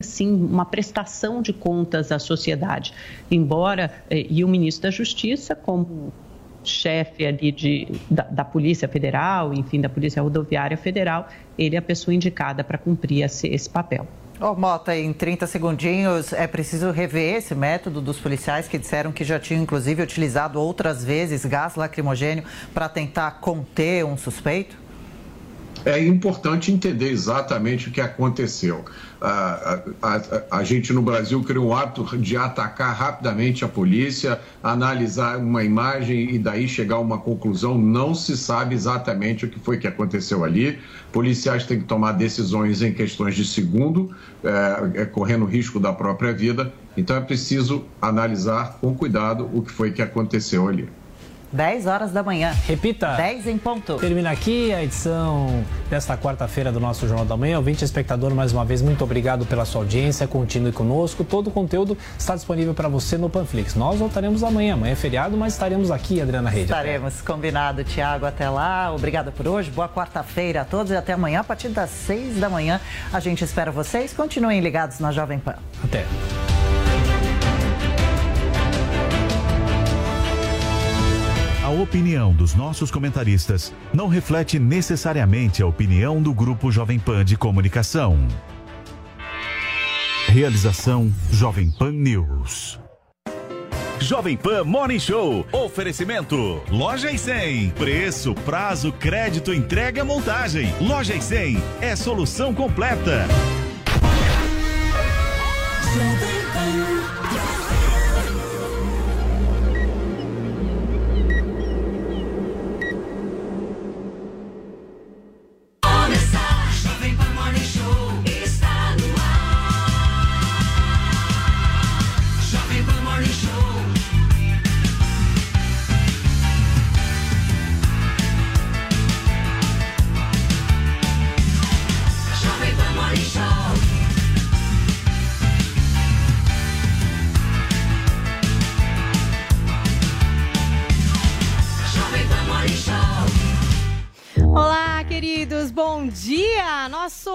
sim uma prestação de contas à sociedade, embora eh, e o ministro da Justiça como chefe ali de, da, da, Polícia Federal, enfim, da Polícia Rodoviária Federal, ele é a pessoa indicada para cumprir esse, esse papel. Ô, oh, Mota, em 30 segundinhos, é preciso rever esse método dos policiais que disseram que já tinham, inclusive, utilizado outras vezes gás lacrimogênio para tentar conter um suspeito? É importante entender exatamente o que aconteceu a, a, a, gente no Brasil criou um hábito de atacar rapidamente a polícia, analisar uma imagem e daí chegar a uma conclusão. Não se sabe exatamente o que foi que aconteceu ali. Policiais têm que tomar decisões em questões de segundo, é, é, correndo risco da própria vida. Então é preciso analisar com cuidado o que foi que aconteceu ali. 10 horas da manhã. Repita. 10 em ponto. Termina aqui a edição desta quarta-feira do nosso Jornal da Manhã. Ouvinte espectador, mais uma vez, muito obrigado pela sua audiência. Continue conosco. Todo o conteúdo está disponível para você no Panflix. Nós voltaremos amanhã. Amanhã é feriado, mas estaremos aqui, Adriana Rede. Estaremos. Combinado, Tiago. Até lá. Obrigada por hoje. Boa quarta-feira a todos e até amanhã, a partir das 6 da manhã. A gente espera vocês. Continuem ligados na Jovem Pan. Até. A opinião dos nossos comentaristas não reflete necessariamente a opinião do Grupo Jovem Pan de Comunicação. Realização Jovem Pan News. Jovem Pan Morning Show. Oferecimento. Loja e 100. Preço, prazo, crédito, entrega, montagem. Loja e 100 é solução completa.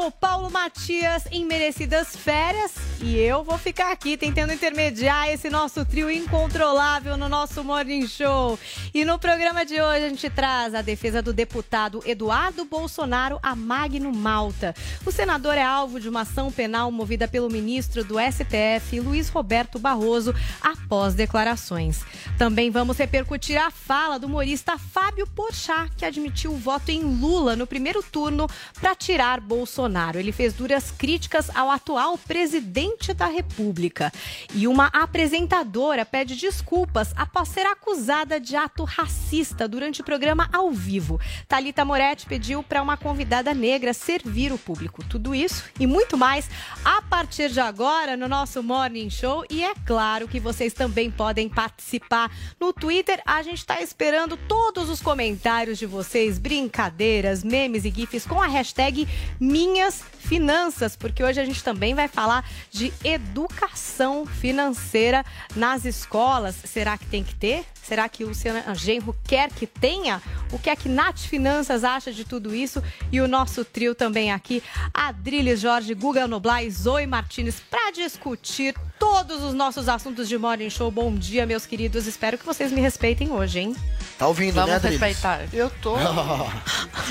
help. Matias em merecidas férias e eu vou ficar aqui tentando intermediar esse nosso trio incontrolável no nosso Morning Show. E no programa de hoje a gente traz a defesa do deputado Eduardo Bolsonaro a Magno Malta. O senador é alvo de uma ação penal movida pelo ministro do STF, Luiz Roberto Barroso, após declarações. Também vamos repercutir a fala do humorista Fábio Porchat, que admitiu o voto em Lula no primeiro turno para tirar Bolsonaro. Ele fez duras críticas ao atual presidente da República. E uma apresentadora pede desculpas após ser acusada de ato racista durante o programa ao vivo. Talita Moretti pediu para uma convidada negra servir o público. Tudo isso e muito mais a partir de agora no nosso Morning Show. E é claro que vocês também podem participar no Twitter. A gente está esperando todos os comentários de vocês, brincadeiras, memes e gifs com a hashtag Minhas finanças, porque hoje a gente também vai falar de educação financeira nas escolas. Será que tem que ter? Será que Luciana Genro quer que tenha? O que é que Nath Finanças acha de tudo isso? E o nosso trio também aqui, Adriles Jorge, Guga Noblar e Zoe Martinez, para discutir todos os nossos assuntos de Morning Show. Bom dia, meus queridos. Espero que vocês me respeitem hoje, hein? Tá ouvindo, Vamos né, Vamos respeitar. Eu tô.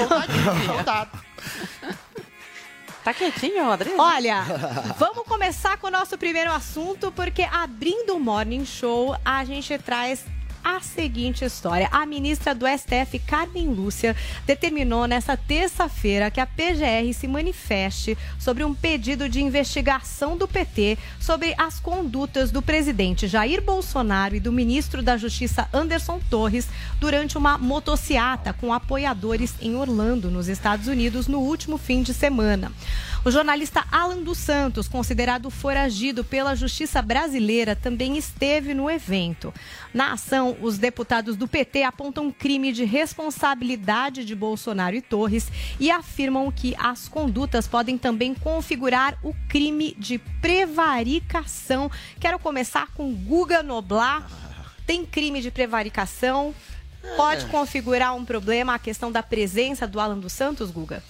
Soldado. Tá quietinho, Adriano? Olha, vamos começar com o nosso primeiro assunto, porque abrindo o Morning Show, a gente traz a seguinte história. A ministra do STF, Carmen Lúcia, determinou nesta terça-feira que a PGR se manifeste sobre um pedido de investigação do PT sobre as condutas do presidente Jair Bolsonaro e do ministro da Justiça Anderson Torres durante uma motociata com apoiadores em Orlando, nos Estados Unidos, no último fim de semana. O jornalista Alan dos Santos, considerado foragido pela justiça brasileira, também esteve no evento. Na ação, os deputados do PT apontam crime de responsabilidade de Bolsonaro e Torres e afirmam que as condutas podem também configurar o crime de prevaricação. Quero começar com Guga Noblar. Tem crime de prevaricação? Pode configurar um problema a questão da presença do Alan dos Santos, Guga?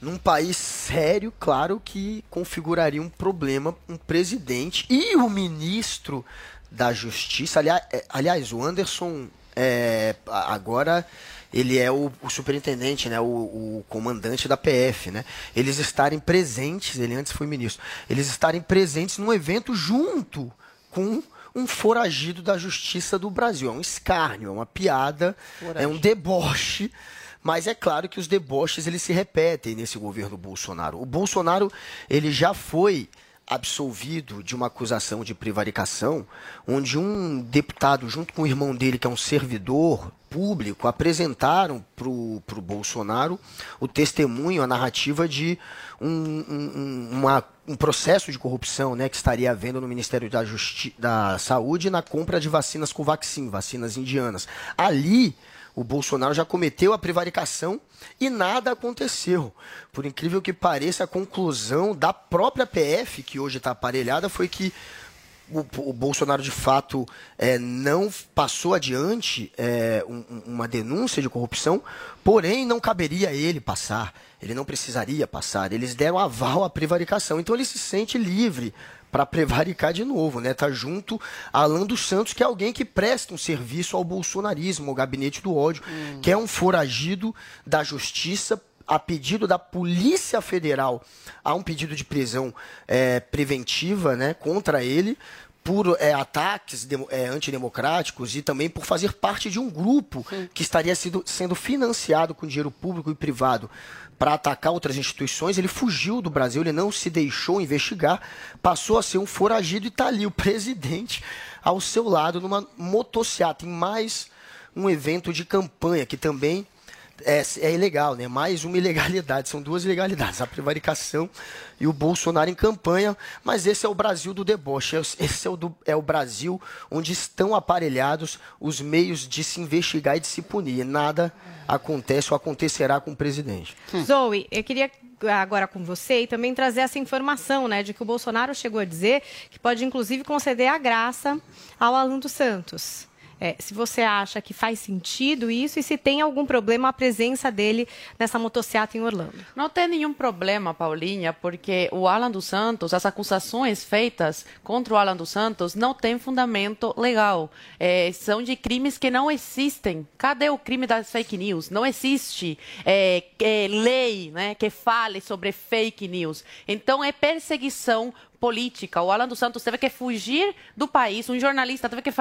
Num país sério, claro que configuraria um problema um presidente e o ministro da Justiça. Aliás, é, aliás o Anderson é, agora ele é o, o superintendente, né, o, o, comandante da PF, né? Eles estarem presentes, ele antes foi ministro, eles estarem presentes num evento junto com um foragido da justiça do Brasil. É um escárnio, é uma piada, é um deboche. Mas é claro que os deboches eles se repetem nesse governo Bolsonaro. O Bolsonaro ele já foi absolvido de uma acusação de prevaricação, onde um deputado, junto com o irmão dele, que é um servidor público, apresentaram para o Bolsonaro o testemunho, a narrativa de um, um, uma, um processo de corrupção né, que estaria havendo no Ministério da, Justi da Saúde na compra de vacinas Covaxin, vacinas indianas. Ali o Bolsonaro já cometeu a prevaricação e nada aconteceu. Por incrível que pareça, a conclusão da própria PF, que hoje está aparelhada, foi que o, o Bolsonaro de fato é, não passou adiante é, um, uma denúncia de corrupção, porém não caberia a ele passar, ele não precisaria passar. Eles deram aval à prevaricação, então ele se sente livre para prevaricar de novo, né? Tá junto a Alan dos Santos, que é alguém que presta um serviço ao bolsonarismo, ao gabinete do ódio, hum. que é um foragido da justiça a pedido da Polícia Federal, há um pedido de prisão é, preventiva né, contra ele por é, ataques de, é, antidemocráticos e também por fazer parte de um grupo Sim. que estaria sido, sendo financiado com dinheiro público e privado para atacar outras instituições, ele fugiu do Brasil, ele não se deixou investigar, passou a ser um foragido e está ali o presidente ao seu lado numa motociata, em mais um evento de campanha que também é, é ilegal, né? Mais uma ilegalidade, são duas ilegalidades, a prevaricação e o Bolsonaro em campanha, mas esse é o Brasil do deboche, esse é o, do, é o Brasil onde estão aparelhados os meios de se investigar e de se punir. Nada acontece ou acontecerá com o presidente. Hum. Zoe, eu queria agora com você e também trazer essa informação, né, de que o Bolsonaro chegou a dizer que pode inclusive conceder a graça ao Alan dos Santos. É, se você acha que faz sentido isso e se tem algum problema a presença dele nessa motocicleta em Orlando. Não tem nenhum problema, Paulinha, porque o Alan dos Santos, as acusações feitas contra o Alan dos Santos não têm fundamento legal. É, são de crimes que não existem. Cadê o crime das fake news? Não existe é, é lei né, que fale sobre fake news. Então é perseguição política. O Alan dos Santos teve que fugir do país, um jornalista teve que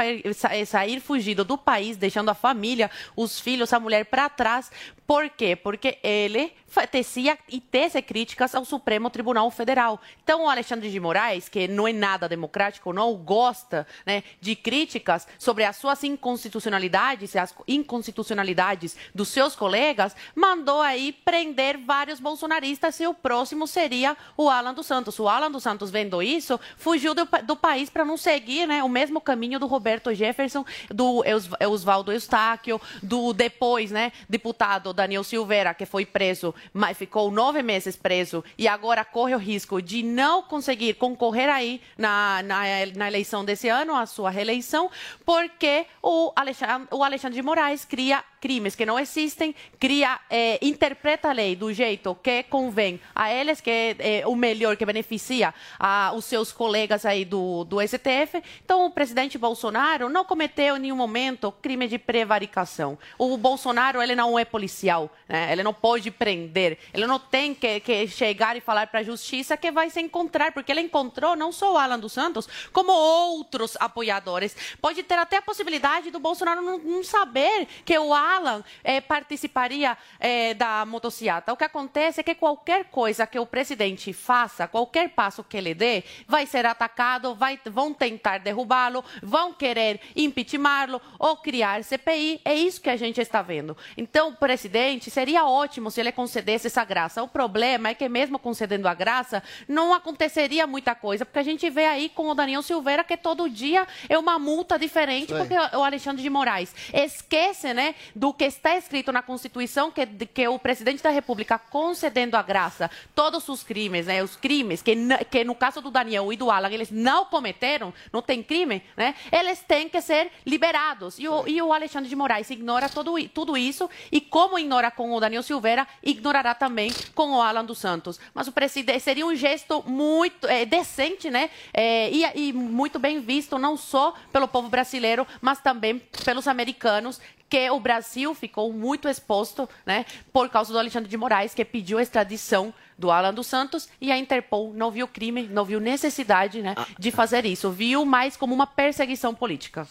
sair fugido do país, deixando a família, os filhos, a mulher para trás. Por quê? Porque ele tecia e tece críticas ao Supremo Tribunal Federal. Então, o Alexandre de Moraes, que não é nada democrático, não gosta né, de críticas sobre as suas inconstitucionalidades e as inconstitucionalidades dos seus colegas, mandou aí prender vários bolsonaristas e o próximo seria o Alan dos Santos. O Alan dos Santos, vendo isso, fugiu do, do país para não seguir né, o mesmo caminho do Roberto Jefferson, do Oswaldo Eustáquio, do depois né, deputado Daniel Silveira, que foi preso mas ficou nove meses preso e agora corre o risco de não conseguir concorrer aí na, na, na eleição desse ano, a sua reeleição, porque o Alexandre, o Alexandre de Moraes cria crimes que não existem, cria, é, interpreta a lei do jeito que convém a eles, que é, é o melhor, que beneficia a, os seus colegas aí do, do STF. Então, o presidente Bolsonaro não cometeu em nenhum momento crime de prevaricação. O Bolsonaro, ele não é policial, né? ele não pode prender, ele não tem que, que chegar e falar para a justiça que vai se encontrar, porque ele encontrou não só o Alan dos Santos, como outros apoiadores. Pode ter até a possibilidade do Bolsonaro não, não saber que o Alan Alan é, participaria é, da motocicleta. O que acontece é que qualquer coisa que o presidente faça, qualquer passo que ele dê, vai ser atacado, vai, vão tentar derrubá-lo, vão querer impeachmá-lo ou criar CPI. É isso que a gente está vendo. Então, o presidente, seria ótimo se ele concedesse essa graça. O problema é que, mesmo concedendo a graça, não aconteceria muita coisa, porque a gente vê aí com o Daniel Silveira que todo dia é uma multa diferente, porque o Alexandre de Moraes esquece, né, do que está escrito na Constituição, que, que o presidente da República concedendo a graça todos os crimes, né, os crimes que, que no caso do Daniel e do Alan eles não cometeram, não tem crime, né, eles têm que ser liberados. E o, e o Alexandre de Moraes ignora todo, tudo isso e como ignora com o Daniel Silveira, ignorará também com o Alan dos Santos. Mas o presidente seria um gesto muito é, decente, né, é, e, e muito bem visto não só pelo povo brasileiro, mas também pelos americanos que o Brasil ficou muito exposto, né, por causa do Alexandre de Moraes, que pediu a extradição do Alan dos Santos e a Interpol não viu crime, não viu necessidade, né, de fazer isso, viu mais como uma perseguição política.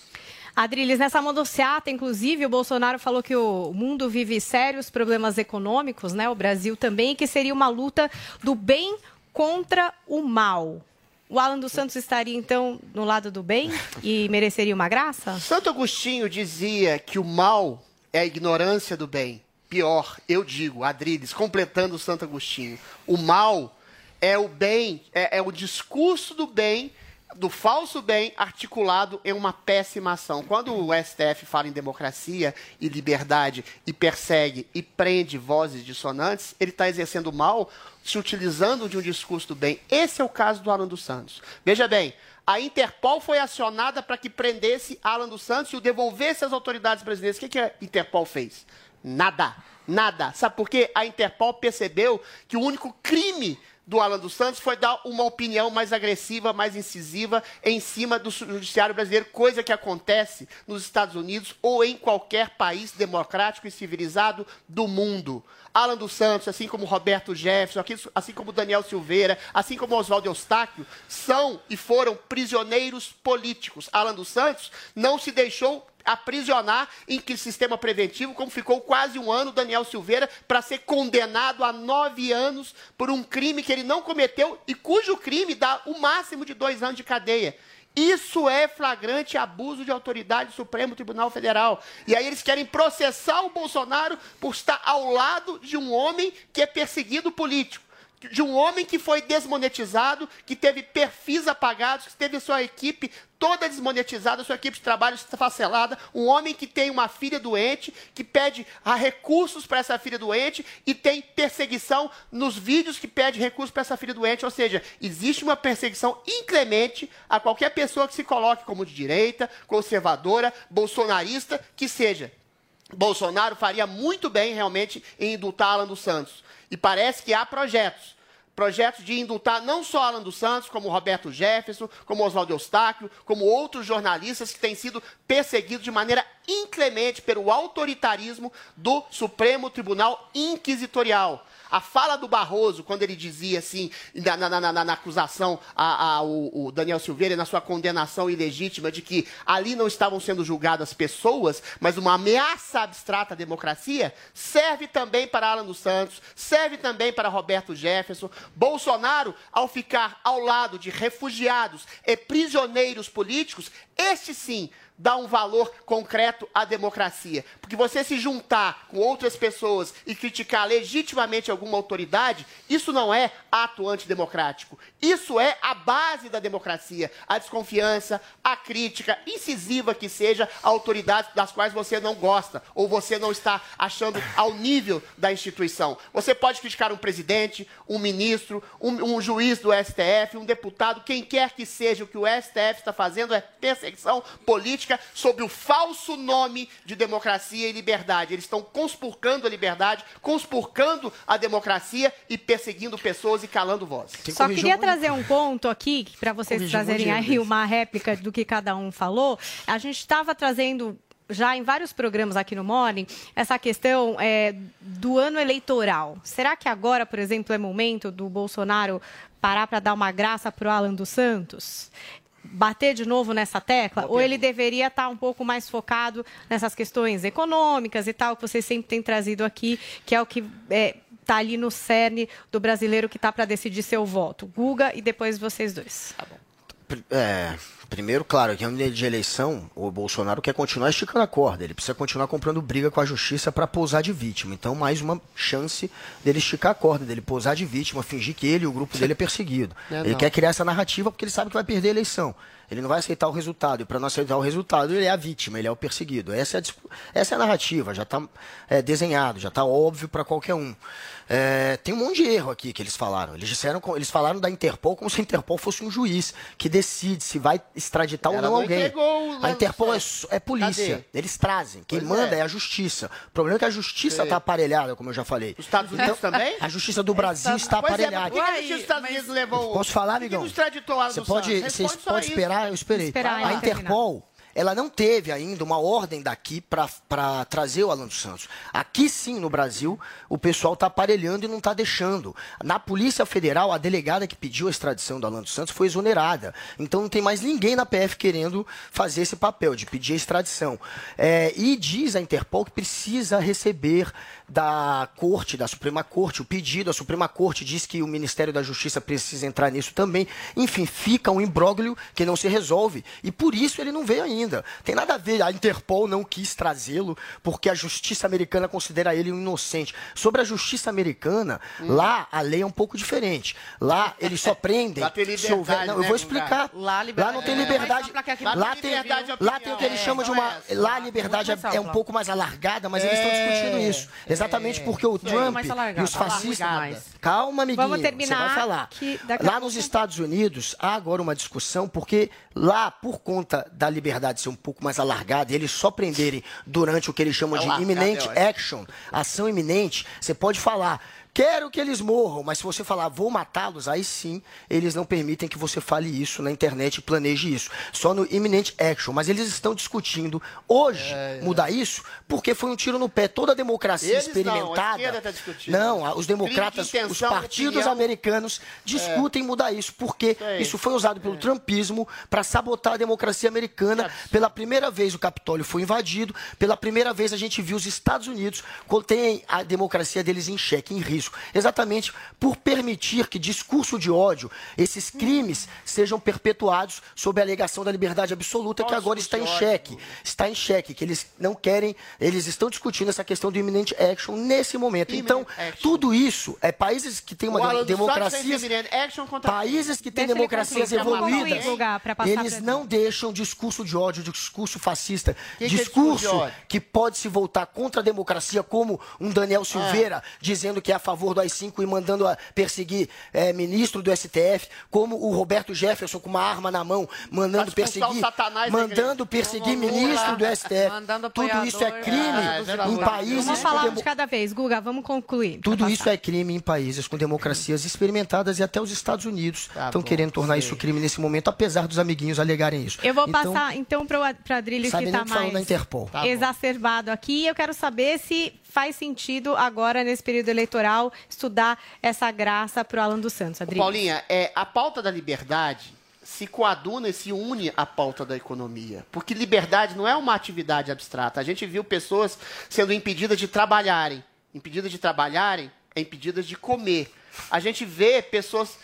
Adriles, nessa motociata, inclusive, o Bolsonaro falou que o mundo vive sérios problemas econômicos, né? O Brasil também, e que seria uma luta do bem contra o mal. O Alan dos Santos estaria, então, no lado do bem e mereceria uma graça? Santo Agostinho dizia que o mal é a ignorância do bem. Pior, eu digo, Adriles, completando o Santo Agostinho, o mal é o bem, é, é o discurso do bem do falso bem articulado em uma péssima ação. Quando o STF fala em democracia e liberdade e persegue e prende vozes dissonantes, ele está exercendo mal se utilizando de um discurso do bem. Esse é o caso do Alan dos Santos. Veja bem, a Interpol foi acionada para que prendesse Alan dos Santos e o devolvesse às autoridades brasileiras. O que, que a Interpol fez? Nada. Nada. Sabe por quê? A Interpol percebeu que o único crime do Alan dos Santos foi dar uma opinião mais agressiva, mais incisiva em cima do judiciário brasileiro, coisa que acontece nos Estados Unidos ou em qualquer país democrático e civilizado do mundo. Alan dos Santos, assim como Roberto Jefferson, assim como Daniel Silveira, assim como Oswaldo Eustáquio, são e foram prisioneiros políticos. Alan dos Santos não se deixou aprisionar em que sistema preventivo, como ficou quase um ano Daniel Silveira, para ser condenado a nove anos por um crime que ele não cometeu e cujo crime dá o máximo de dois anos de cadeia. Isso é flagrante abuso de autoridade do Supremo Tribunal Federal. E aí eles querem processar o Bolsonaro por estar ao lado de um homem que é perseguido político de um homem que foi desmonetizado, que teve perfis apagados, que teve sua equipe toda desmonetizada, sua equipe de trabalho esfacelada, um homem que tem uma filha doente, que pede recursos para essa filha doente e tem perseguição nos vídeos que pede recursos para essa filha doente, ou seja, existe uma perseguição inclemente a qualquer pessoa que se coloque como de direita, conservadora, bolsonarista, que seja. Bolsonaro faria muito bem realmente em indultar Alan dos Santos. E parece que há projetos. Projetos de indultar não só Alan dos Santos, como Roberto Jefferson, como Oswaldo Eustáquio, como outros jornalistas que têm sido perseguidos de maneira inclemente pelo autoritarismo do Supremo Tribunal Inquisitorial. A fala do Barroso, quando ele dizia assim, na, na, na, na acusação ao, Daniel Silveira, na sua condenação ilegítima de que ali não estavam sendo julgadas pessoas, mas uma ameaça abstrata à democracia, serve também para Alan dos Santos, serve também para Roberto Jefferson. Bolsonaro, ao ficar ao lado de refugiados e prisioneiros políticos, este sim dá um valor concreto à democracia. Porque você se juntar com outras pessoas e criticar legitimamente alguma autoridade, isso não é ato antidemocrático. Isso é a base da democracia. A desconfiança, a crítica incisiva que seja a autoridades das quais você não gosta ou você não está achando ao nível da instituição. Você pode criticar um presidente, um ministro, um, um juiz do STF, um deputado, quem quer que seja. O que o STF está fazendo é perseguição política política sob o falso nome de democracia e liberdade. Eles estão conspurcando a liberdade, conspurcando a democracia e perseguindo pessoas e calando vozes. Só queria trazer um ponto aqui para vocês trazerem aí uma réplica do que cada um falou. A gente estava trazendo já em vários programas aqui no Morning essa questão é, do ano eleitoral. Será que agora, por exemplo, é momento do Bolsonaro parar para dar uma graça para o Alan dos Santos? Bater de novo nessa tecla? Ou ele deveria estar um pouco mais focado nessas questões econômicas e tal, que você sempre tem trazido aqui, que é o que está é, tá ali no cerne do brasileiro que está para decidir seu voto? Guga e depois vocês dois. Tá bom. É, primeiro, claro, que um de eleição, o Bolsonaro quer continuar esticando a corda. Ele precisa continuar comprando briga com a justiça para pousar de vítima. Então, mais uma chance dele esticar a corda, dele pousar de vítima, fingir que ele e o grupo dele é perseguido. É, ele quer criar essa narrativa porque ele sabe que vai perder a eleição. Ele não vai aceitar o resultado. E para não aceitar o resultado, ele é a vítima, ele é o perseguido. Essa é a, essa é a narrativa, já está é, desenhado, já está óbvio para qualquer um. É, tem um monte de erro aqui que eles falaram. Eles disseram, eles falaram da Interpol como se a Interpol fosse um juiz que decide se vai extraditar Ela ou não, não alguém. A Interpol é, é polícia. Cadê? Eles trazem. Quem pois manda é. é. a justiça. O problema é que a justiça está aparelhada, como eu já falei. Os Estados Unidos então, também? A justiça do Brasil está pois aparelhada. É, por que, justiça dos Estados Unidos levou. Posso falar, amigão? Você pode, você pode esperar, eu esperei. Esperar, a Interpol ela não teve ainda uma ordem daqui para trazer o Alan dos Santos. Aqui sim, no Brasil, o pessoal está aparelhando e não está deixando. Na Polícia Federal, a delegada que pediu a extradição do Alan dos Santos foi exonerada. Então não tem mais ninguém na PF querendo fazer esse papel de pedir a extradição. É, e diz a Interpol que precisa receber da Corte, da Suprema Corte, o pedido, a Suprema Corte diz que o Ministério da Justiça precisa entrar nisso também. Enfim, fica um imbróglio que não se resolve. E por isso ele não veio ainda. Tem nada a ver, a Interpol não quis trazê-lo porque a justiça americana considera ele um inocente. Sobre a justiça americana, hum. lá a lei é um pouco diferente. Lá eles só prendem se houver. Não, eu vou né, explicar. Lá, lá não tem liberdade. Lá tem, lá tem o que eles chamam de uma. Lá a liberdade é, é um pouco mais alargada, mas eles estão discutindo isso. Exatamente é. porque o Trump e os fascistas. Calma, amiguinho. Vamos terminar. Você vai falar. Lá nos Estados Unidos há agora uma discussão porque lá, por conta da liberdade ser um pouco mais alargada, e eles só prenderem durante o que eles chamam de imminent action, ação iminente, você pode falar quero que eles morram, mas se você falar vou matá-los, aí sim eles não permitem que você fale isso na internet e planeje isso. Só no imminent action. Mas eles estão discutindo hoje é, é. mudar isso porque foi um tiro no pé. Toda a democracia eles experimentada. Não, tá não, os democratas, intenção, os partidos opinião. americanos discutem é. mudar isso porque isso foi usado pelo é. trumpismo para sabotar a democracia americana. Pela primeira vez o Capitólio foi invadido, pela primeira vez a gente viu os Estados Unidos tem a democracia deles em xeque, em risco isso, exatamente por permitir que discurso de ódio, esses crimes, sejam perpetuados sob a alegação da liberdade absoluta, que agora está em xeque. Está em xeque, que eles não querem, eles estão discutindo essa questão do imminent action nesse momento. Então, tudo isso é países que têm uma democracia. Países que têm democracias evoluídas, eles não deixam discurso de ódio, discurso fascista, que discurso que pode se voltar contra a democracia, como um Daniel Silveira ah. dizendo que é a favor favor do AI-5 e mandando a perseguir é, ministro do STF, como o Roberto Jefferson com uma arma na mão, mandando perseguir, mandando perseguir ministro do STF. Tudo isso é crime é, em países... Vamos falar um de cada vez, Guga, vamos concluir. Tudo isso é crime em países com democracias experimentadas e até os Estados Unidos tá estão querendo tornar sei. isso crime nesse momento, apesar dos amiguinhos alegarem isso. Eu vou então, passar então para o Adrilho que está mais Interpol. Tá exacerbado aqui. Eu quero saber se faz sentido agora, nesse período eleitoral, estudar essa graça para o Alan dos Santos. Adriano. Paulinha, é, a pauta da liberdade se coaduna e se une à pauta da economia. Porque liberdade não é uma atividade abstrata. A gente viu pessoas sendo impedidas de trabalharem. Impedidas de trabalharem é impedidas de comer. A gente vê pessoas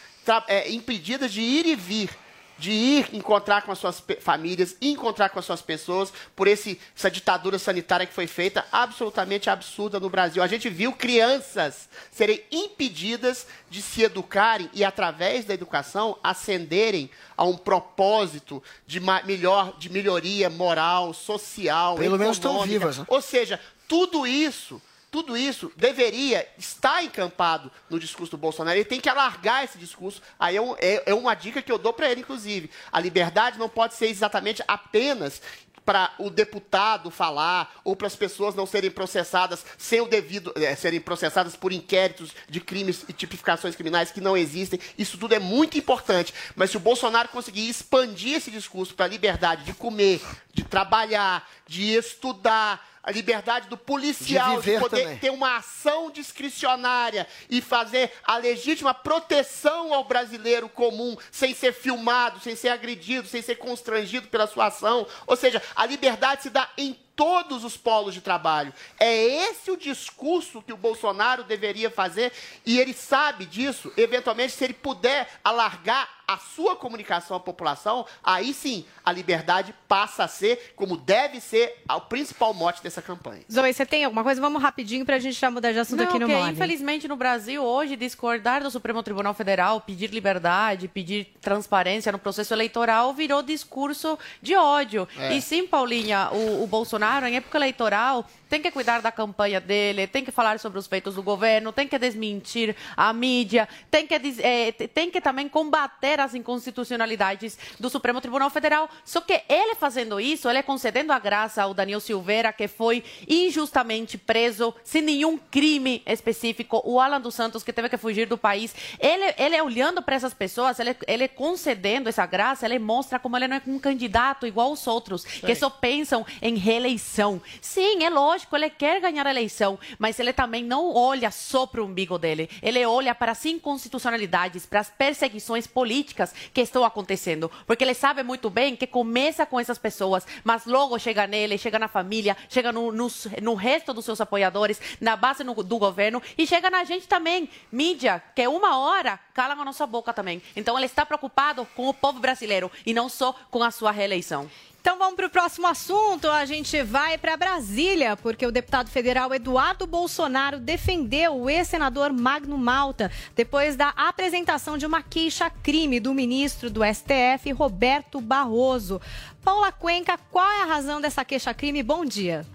é, impedidas de ir e vir de ir encontrar com as suas famílias, encontrar com as suas pessoas, por esse, essa ditadura sanitária que foi feita, absolutamente absurda no Brasil. A gente viu crianças serem impedidas de se educarem e, através da educação, ascenderem a um propósito de, melhor, de melhoria moral, social, Pelo econômica. menos estão vivas. Né? Ou seja, tudo isso tudo isso deveria estar encampado no discurso do Bolsonaro. Ele tem que alargar esse discurso. Aí é, um, é, é uma dica que eu dou para ele, inclusive. A liberdade não pode ser exatamente apenas para o deputado falar ou para as pessoas não serem processadas sem o devido é, serem processadas por inquéritos de crimes e tipificações criminais que não existem. Isso tudo é muito importante. Mas se o Bolsonaro conseguir expandir esse discurso para a liberdade de comer, de trabalhar, de estudar, a liberdade do policial de, de poder também. ter uma ação discricionária e fazer a legítima proteção ao brasileiro comum, sem ser filmado, sem ser agredido, sem ser constrangido pela sua ação. Ou seja, a liberdade se dá em todos os polos de trabalho. É esse o discurso que o Bolsonaro deveria fazer e ele sabe disso. Eventualmente, se ele puder alargar a sua comunicação à população, aí sim a liberdade passa a ser, como deve ser, o principal mote dessa campanha. Zoe, você tem alguma coisa? Vamos rapidinho para a gente já mudar de assunto Não, aqui no que, Morning. Infelizmente, no Brasil, hoje, discordar do Supremo Tribunal Federal, pedir liberdade, pedir transparência no processo eleitoral, virou discurso de ódio. É. E sim, Paulinha, o, o Bolsonaro, em época eleitoral, tem que cuidar da campanha dele, tem que falar sobre os feitos do governo, tem que desmentir a mídia, tem que, t- tem que também combater as inconstitucionalidades do Supremo Tribunal Federal. Só que ele fazendo isso, ele concedendo a graça ao Daniel Silveira, que foi injustamente preso, sem nenhum crime específico, o Alan dos Santos, que teve que fugir do país. Ele, ele olhando para essas pessoas, ele, ele concedendo essa graça, ele mostra como ele não é um candidato igual aos outros, que só pensam em reeleição. Sim, é lógico, ele quer ganhar a eleição, mas ele também não olha só para o umbigo dele. Ele olha para as inconstitucionalidades, para as perseguições políticas que estão acontecendo. Porque ele sabe muito bem que começa com essas pessoas, mas logo chega nele, chega na família, chega no, no, no resto dos seus apoiadores, na base no- do governo e chega na gente também. Mídia, que uma hora calam a nossa boca também. Então ele está preocupado com o povo brasileiro e não só com a sua reeleição. Então vamos para o próximo assunto. A gente vai para Brasília, porque o deputado federal Eduardo Bolsonaro defendeu o ex-senador Magno Malta depois da apresentação de uma queixa-crime do ministro do STF, Roberto Barroso. Paula Cuenca, qual é a razão dessa queixa-crime? Bom dia.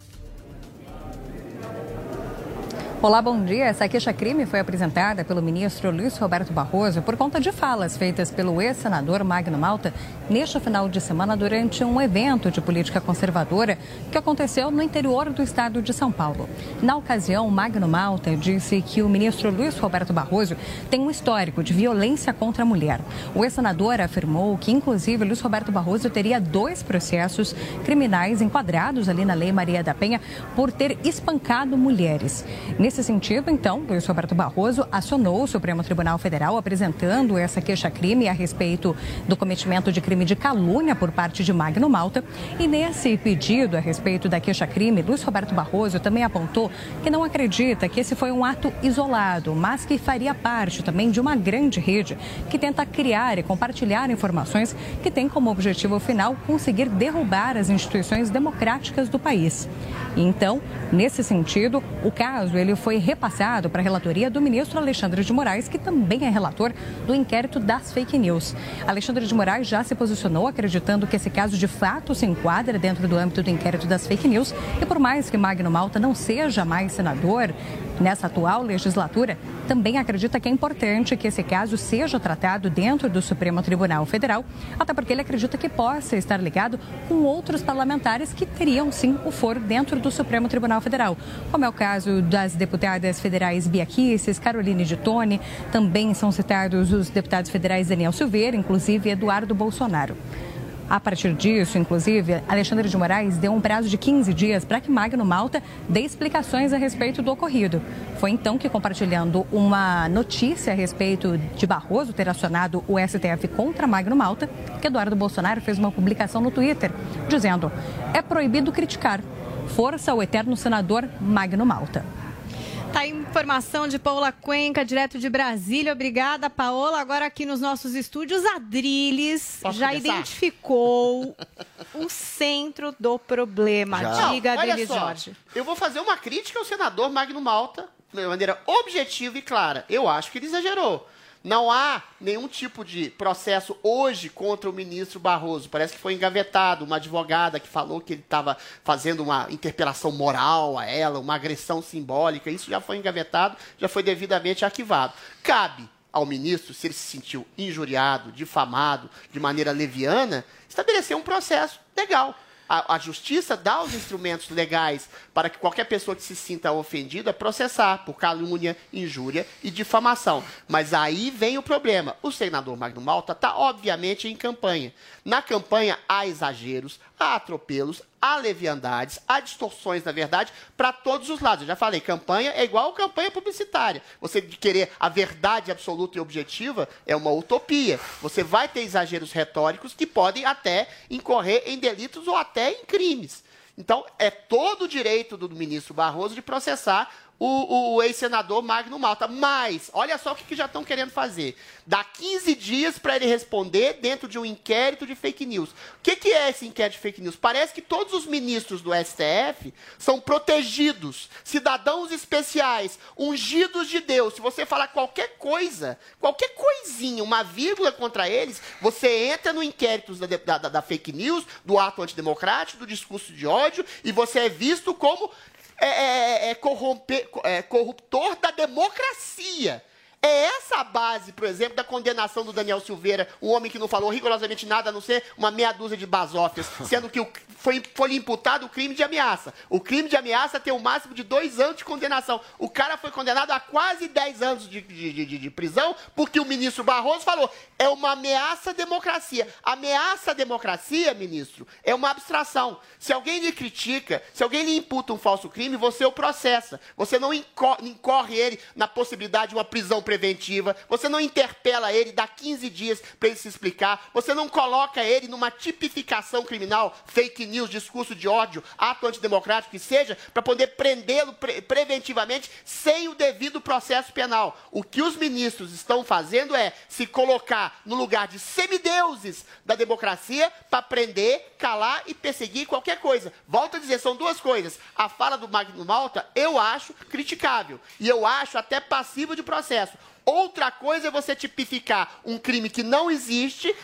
Olá, bom dia. Essa queixa-crime foi apresentada pelo ministro Luiz Roberto Barroso por conta de falas feitas pelo ex-senador Magno Malta neste final de semana durante um evento de política conservadora que aconteceu no interior do estado de São Paulo. Na ocasião, Magno Malta disse que o ministro Luiz Roberto Barroso tem um histórico de violência contra a mulher. O ex-senador afirmou que, inclusive, Luiz Roberto Barroso teria dois processos criminais enquadrados ali na Lei Maria da Penha por ter espancado mulheres. Nesse sentido, então, Luiz Roberto Barroso acionou o Supremo Tribunal Federal apresentando essa queixa-crime a respeito do cometimento de crime de calúnia por parte de Magno Malta. E nesse pedido a respeito da queixa-crime, Luiz Roberto Barroso também apontou que não acredita que esse foi um ato isolado, mas que faria parte também de uma grande rede que tenta criar e compartilhar informações que tem como objetivo final conseguir derrubar as instituições democráticas do país. Então, nesse sentido, o caso ele foi repassado para a relatoria do ministro Alexandre de Moraes, que também é relator do inquérito das fake news. Alexandre de Moraes já se posicionou acreditando que esse caso de fato se enquadra dentro do âmbito do inquérito das fake news e por mais que Magno Malta não seja mais senador nessa atual legislatura, também acredita que é importante que esse caso seja tratado dentro do Supremo Tribunal Federal, até porque ele acredita que possa estar ligado com outros parlamentares que teriam sim o foro dentro do Supremo Tribunal Federal, como é o caso das deputadas federais Bia Kicis, Caroline de Tone, também são citados os deputados federais Daniel Silveira, inclusive Eduardo Bolsonaro. A partir disso, inclusive, Alexandre de Moraes deu um prazo de 15 dias para que Magno Malta dê explicações a respeito do ocorrido. Foi então que, compartilhando uma notícia a respeito de Barroso ter acionado o STF contra Magno Malta, que Eduardo Bolsonaro fez uma publicação no Twitter dizendo: é proibido criticar. Força ao eterno senador Magno Malta. Tá aí informação de Paula Cuenca, direto de Brasília. Obrigada, Paola. Agora aqui nos nossos estúdios, Adriles Posso já começar? identificou o centro do problema. Já. Diga, Não, só, Jorge. Eu vou fazer uma crítica ao senador Magno Malta, de maneira objetiva e clara. Eu acho que ele exagerou. Não há nenhum tipo de processo hoje contra o ministro Barroso. Parece que foi engavetado. Uma advogada que falou que ele estava fazendo uma interpelação moral a ela, uma agressão simbólica. Isso já foi engavetado, já foi devidamente arquivado. Cabe ao ministro, se ele se sentiu injuriado, difamado de maneira leviana, estabelecer um processo legal. A, a justiça dá os instrumentos legais para que qualquer pessoa que se sinta ofendida processar por calúnia, injúria e difamação. Mas aí vem o problema. O senador Magno Malta está, obviamente, em campanha. Na campanha há exageros, há atropelos, há leviandades, há distorções da verdade para todos os lados. Eu já falei, campanha é igual campanha publicitária. Você querer a verdade absoluta e objetiva é uma utopia. Você vai ter exageros retóricos que podem até incorrer em delitos ou até em crimes. Então, é todo o direito do ministro Barroso de processar o, o ex-senador Magno Malta. Mas, olha só o que, que já estão querendo fazer. Dá 15 dias para ele responder dentro de um inquérito de fake news. O que, que é esse inquérito de fake news? Parece que todos os ministros do STF são protegidos, cidadãos especiais, ungidos de Deus. Se você falar qualquer coisa, qualquer coisinha, uma vírgula contra eles, você entra no inquérito da, da, da fake news, do ato antidemocrático, do discurso de ódio, e você é visto como é, é, é, corromper, é corruptor da democracia. É essa a base, por exemplo, da condenação do Daniel Silveira, um homem que não falou rigorosamente nada a não ser uma meia dúzia de basófias, sendo que foi, foi imputado o crime de ameaça. O crime de ameaça tem o um máximo de dois anos de condenação. O cara foi condenado a quase dez anos de, de, de, de prisão, porque o ministro Barroso falou: é uma ameaça à democracia. Ameaça à democracia, ministro, é uma abstração. Se alguém lhe critica, se alguém lhe imputa um falso crime, você o processa. Você não incorre ele na possibilidade de uma prisão preventiva, você não interpela ele, dá 15 dias para ele se explicar, você não coloca ele numa tipificação criminal, fake news, discurso de ódio, ato antidemocrático que seja, para poder prendê-lo pre preventivamente sem o devido processo penal. O que os ministros estão fazendo é se colocar no lugar de semideuses da democracia para prender, calar e perseguir qualquer coisa. Volto a dizer, são duas coisas. A fala do Magno Malta eu acho criticável e eu acho até passivo de processo. Outra coisa é você tipificar um crime que não existe,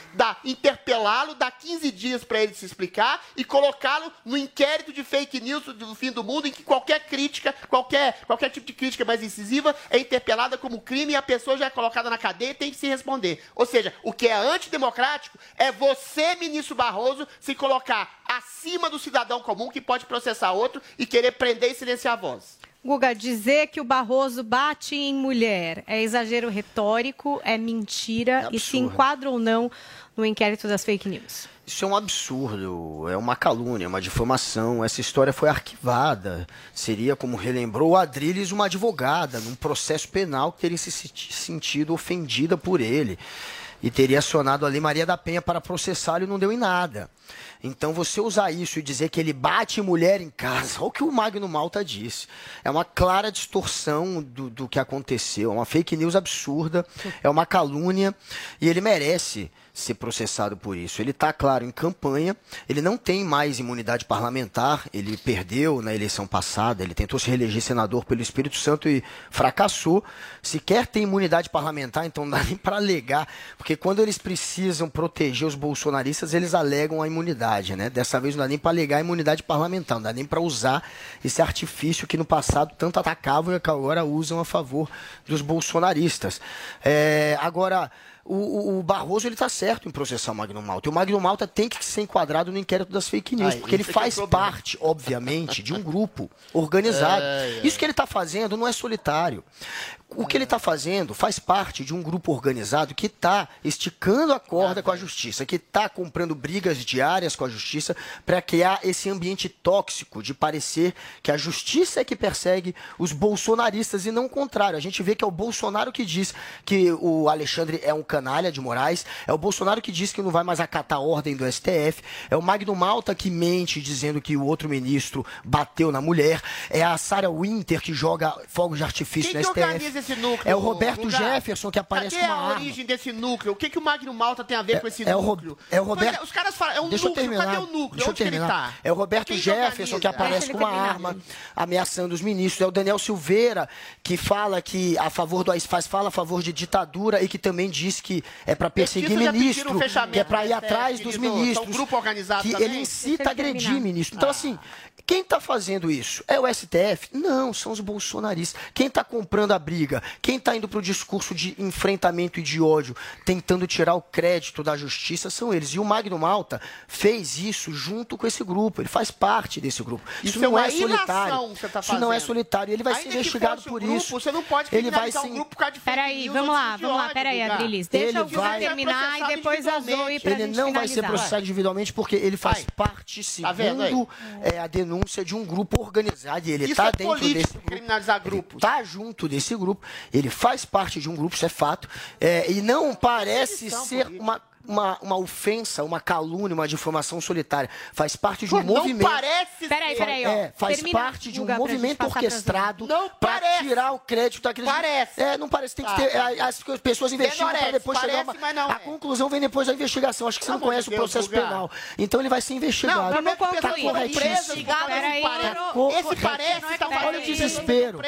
interpelá-lo, dar 15 dias para ele se explicar e colocá-lo no inquérito de fake news do fim do mundo, em que qualquer crítica, qualquer, qualquer tipo de crítica mais incisiva é interpelada como crime e a pessoa já é colocada na cadeia e tem que se responder. Ou seja, o que é antidemocrático é você, ministro Barroso, se colocar acima do cidadão comum que pode processar outro e querer prender e silenciar a voz. Guga, dizer que o Barroso bate em mulher é exagero retórico, é mentira é e se enquadra ou não no inquérito das fake news? Isso é um absurdo, é uma calúnia, uma difamação. Essa história foi arquivada. Seria, como relembrou o Adriles, uma advogada num processo penal que teria se sentido ofendida por ele e teria acionado ali Maria da Penha para processá-lo e não deu em nada. Então você usar isso e dizer que ele bate mulher em casa, olha o que o Magno Malta disse. É uma clara distorção do, do que aconteceu, é uma fake news absurda, é uma calúnia e ele merece ser processado por isso. Ele está, claro, em campanha, ele não tem mais imunidade parlamentar, ele perdeu na eleição passada, ele tentou se reeleger senador pelo Espírito Santo e fracassou. Sequer tem imunidade parlamentar, então não dá nem para alegar, porque quando eles precisam proteger os bolsonaristas, eles alegam a imunidade, né? Dessa vez não dá nem para alegar a imunidade parlamentar, não dá nem para usar esse artifício que no passado tanto atacavam e que agora usam a favor dos bolsonaristas. É, agora o, o Barroso ele está certo em processar o Magno Malta. E o Magno Malta tem que ser enquadrado no inquérito das fake news, porque ele é faz é parte, obviamente, de um grupo organizado. É, é. Isso que ele está fazendo não é solitário. O que ele está fazendo faz parte de um grupo organizado que está esticando a corda com a justiça, que está comprando brigas diárias com a justiça para criar esse ambiente tóxico de parecer que a justiça é que persegue os bolsonaristas e não o contrário. A gente vê que é o Bolsonaro que diz que o Alexandre é um canalha de Moraes, é o Bolsonaro que diz que não vai mais acatar a ordem do STF, é o Magno Malta que mente dizendo que o outro ministro bateu na mulher, é a Sarah Winter que joga fogos de artifício Quem no STF esse núcleo? É o Roberto lugar? Jefferson que aparece Cadê com uma a origem desse núcleo? O que, que o Magno Malta tem a ver é, com esse é núcleo? O, é o Roberto. Os caras falam, é um Deixa núcleo. Eu terminar. Cadê o núcleo? Deixa Onde eu terminar. ele tá? É o Roberto Quem Jefferson que aparece com uma arma ameaçando os ministros. É o Daniel Silveira que fala que a favor do faz fala a favor de ditadura e que também diz que é para perseguir ministro, que é para ir atrás dos ministros. Grupo organizado que também? ele incita a agredir ministro. Então assim, quem está fazendo isso? É o STF? Não, são os bolsonaristas. Quem está comprando a briga? Quem está indo para o discurso de enfrentamento e de ódio, tentando tirar o crédito da justiça, são eles. E o Magno Malta fez isso junto com esse grupo. Ele faz parte desse grupo. Isso, isso não é, é solitário. Tá isso não é solitário. Ele vai Ainda ser investigado por grupo, isso. Você não pode ele vai ser... um grupo por causa de Peraí, vamos lá, vamos lá. Peraí, Adrilis. Deixa ele vai... terminar e depois a Zoe pra Ele não finalizar. vai ser processado individualmente porque ele faz vai. parte, tá segundo tá é, a denúncia de um grupo organizado. E ele está é dentro desse grupo. criminalizar grupos. Está junto desse grupo. Ele faz parte de um grupo, isso é fato. É, e não parece ser uma uma, uma ofensa, uma calúnia, uma difamação solitária. Faz parte de um Não movimento. parece Peraí, ser. peraí, ó. É, faz Termina, parte de um movimento orquestrado Não para tirar o crédito daqueles. Parece. É, não parece. Tem que Tá, ter. tá. As pessoas investigam para depois chegar. parece, Uma, mas não a é. conclusão vem depois da investigação. Acho que você Pelo não conhece amor o Deus, processo Guga. penal. Então ele vai ser investigado. Não, peraí. do parece. Co- Esse parece Não o falando desespero.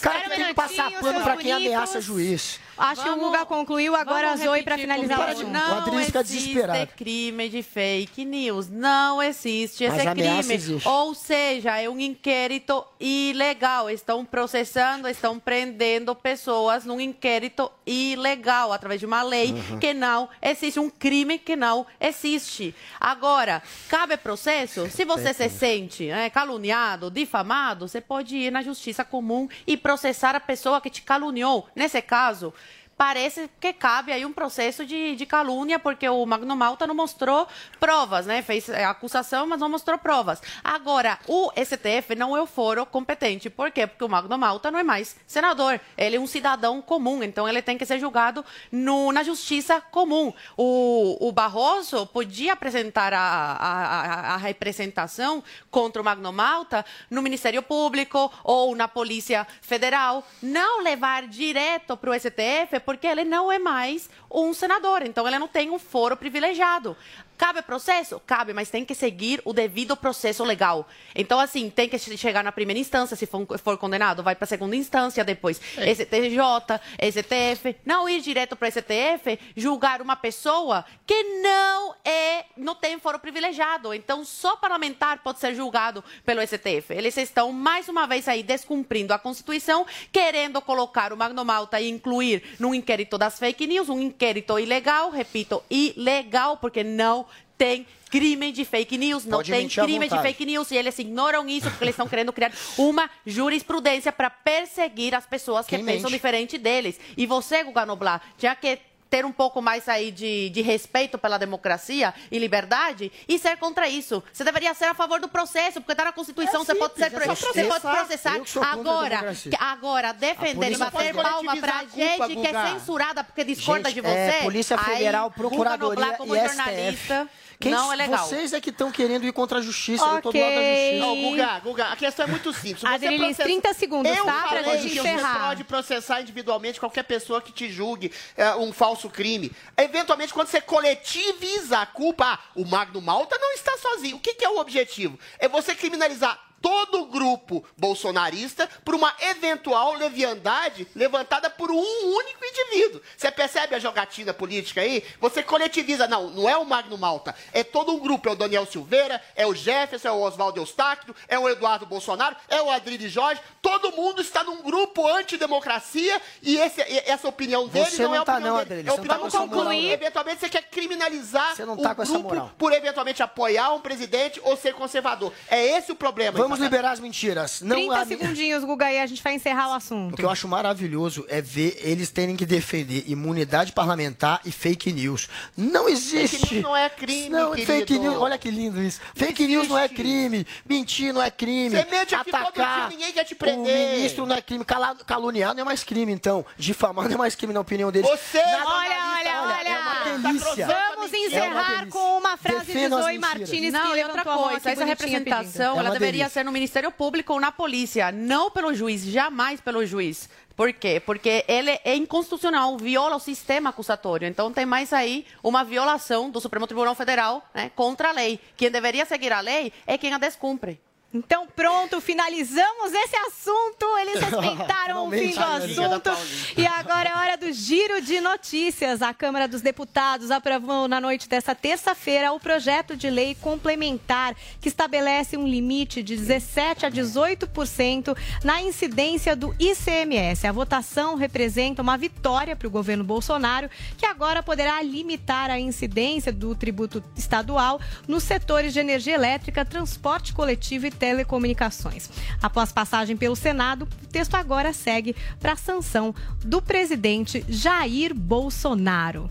Cara, um tem que passar pano para quem ameaça juiz. Acho que o Vamos- Guga concluiu, agora a Vamos Zoe para finalizar o comigo. assunto. O Adriles fica existe desesperado. crime de fake news. Não existe Mas esse ameaça crime. existe. Ou seja, é um inquérito ilegal. Estão processando, estão prendendo pessoas num inquérito ilegal, através de uma lei Uhum. que não existe, um crime que não existe. Agora, cabe processo? Se você se sente né, caluniado, difamado, você pode ir na justiça comum e processar a pessoa que te caluniou. Nesse caso, parece que cabe aí um processo de, de calúnia, porque o Magno Malta não mostrou provas, né? Fez acusação, mas não mostrou provas. Agora, o STF não é o foro competente. Por quê? Porque o Magno Malta não é mais senador. Ele é um cidadão comum, então ele tem que ser julgado no, na justiça comum. O, o Barroso podia apresentar a, a, a- a representação contra o Magno Malta no Ministério Público ou na Polícia Federal, não levar direto para o STF, porque ele não é mais um senador, então ele não tem um foro privilegiado. Cabe processo? Cabe, mas tem que seguir o devido processo legal. Então, assim, tem que che- chegar na primeira instância, se for, for condenado, vai para a segunda instância, depois STJ, STF. Não ir direto para STF, julgar uma pessoa que não é, não tem foro privilegiado. Então, só parlamentar pode ser julgado pelo STF. Eles estão, mais uma vez, aí descumprindo a Constituição, querendo colocar o Magno Malta e incluir no inquérito das fake news, um inquérito ilegal, repito, ilegal, porque não tem crime de fake news, não Pode tem crime de fake news e eles ignoram isso porque eles estão querendo criar uma jurisprudência para perseguir as pessoas que Quem pensam mente? diferente deles. E você, Guga Noblar, já que ter um pouco mais aí de, de respeito pela democracia e liberdade e ser contra isso. Você deveria ser a favor do processo, porque está na Constituição, É você pode ser simples, é você pode processar. que Agora, que- agora defender e bater palma pra coletivizar a culpa, gente que é censurada porque discorda Gente, de você. é, Polícia Federal, aí, Procuradoria Noblar, como e jornalista, STF. Quem, não é legal. Vocês é que estão querendo ir contra a justiça. Eu tô do lado da justiça. Não, Guga, Guga, a questão é muito simples. Você Adriles, processa- 30 segundos, eu tá? Pra falei gente que você encerrar. pode processar individualmente qualquer pessoa que te julgue é, um falso crime. Eventualmente, quando você coletiviza a culpa, ah, o Magno Malta não está sozinho. O que, que é o objetivo? É você criminalizar todo o grupo bolsonarista por uma eventual leviandade levantada por um único indivíduo. Você percebe a jogatina política aí? Você coletiviza. Não, não é o Magno Malta. É todo um grupo. É o Daniel Silveira, é o Jefferson, é o Oswaldo Eustáquio, é o Eduardo Bolsonaro, é o Adriles Jorge. Todo mundo está num grupo antidemocracia e esse- essa opinião dele Você não, não é a tá opinião não, dele. Adriles, É a você não tá opinião essa moral. Eventualmente você quer criminalizar Você não o tá essa grupo por eventualmente apoiar um presidente ou ser conservador. É esse o problema. Vamos Isabel. liberar as mentiras. Não 30 há- segundinhos, Guga, e a gente vai encerrar o O assunto. que eu acho maravilhoso é ver eles terem que defender imunidade parlamentar e fake news. Não existe. Fake news não é crime, Não, querido. fake news. Olha que lindo isso. Fake news não é crime. Mentir não é crime. Você mente aqui todo Atacar dia, ninguém quer te O prender. ministro não é crime. Caluniar não é mais crime, então. Difamar não é mais crime, na opinião deles. Você, Nada- Olha, olha, olha. É uma delícia. Vamos É uma encerrar delícia. com uma frase Defendam de Zoe. Martins Não, que e outra a coisa, essa representação, ela É uma deveria delícia. Ser no Ministério Público ou na polícia, não pelo juiz, jamais pelo juiz. Por quê? Porque ele é inconstitucional, viola o sistema acusatório. Então tem mais aí uma violação do Supremo Tribunal Federal né, contra a lei. Quem deveria seguir a lei é quem a descumpre. Então, pronto, finalizamos esse assunto. Eles respeitaram o fim do assunto. E agora é hora do giro de notícias. A Câmara dos Deputados aprovou na noite dessa terça-feira o projeto de lei complementar que estabelece um limite de 17 a 18% na incidência do ICMS. A votação representa uma vitória para o governo Bolsonaro, que agora poderá limitar a incidência do tributo estadual nos setores de energia elétrica, transporte coletivo e telecomunicações. Após passagem pelo Senado, o texto agora segue para a sanção do presidente Jair Bolsonaro.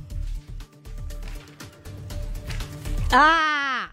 Ah!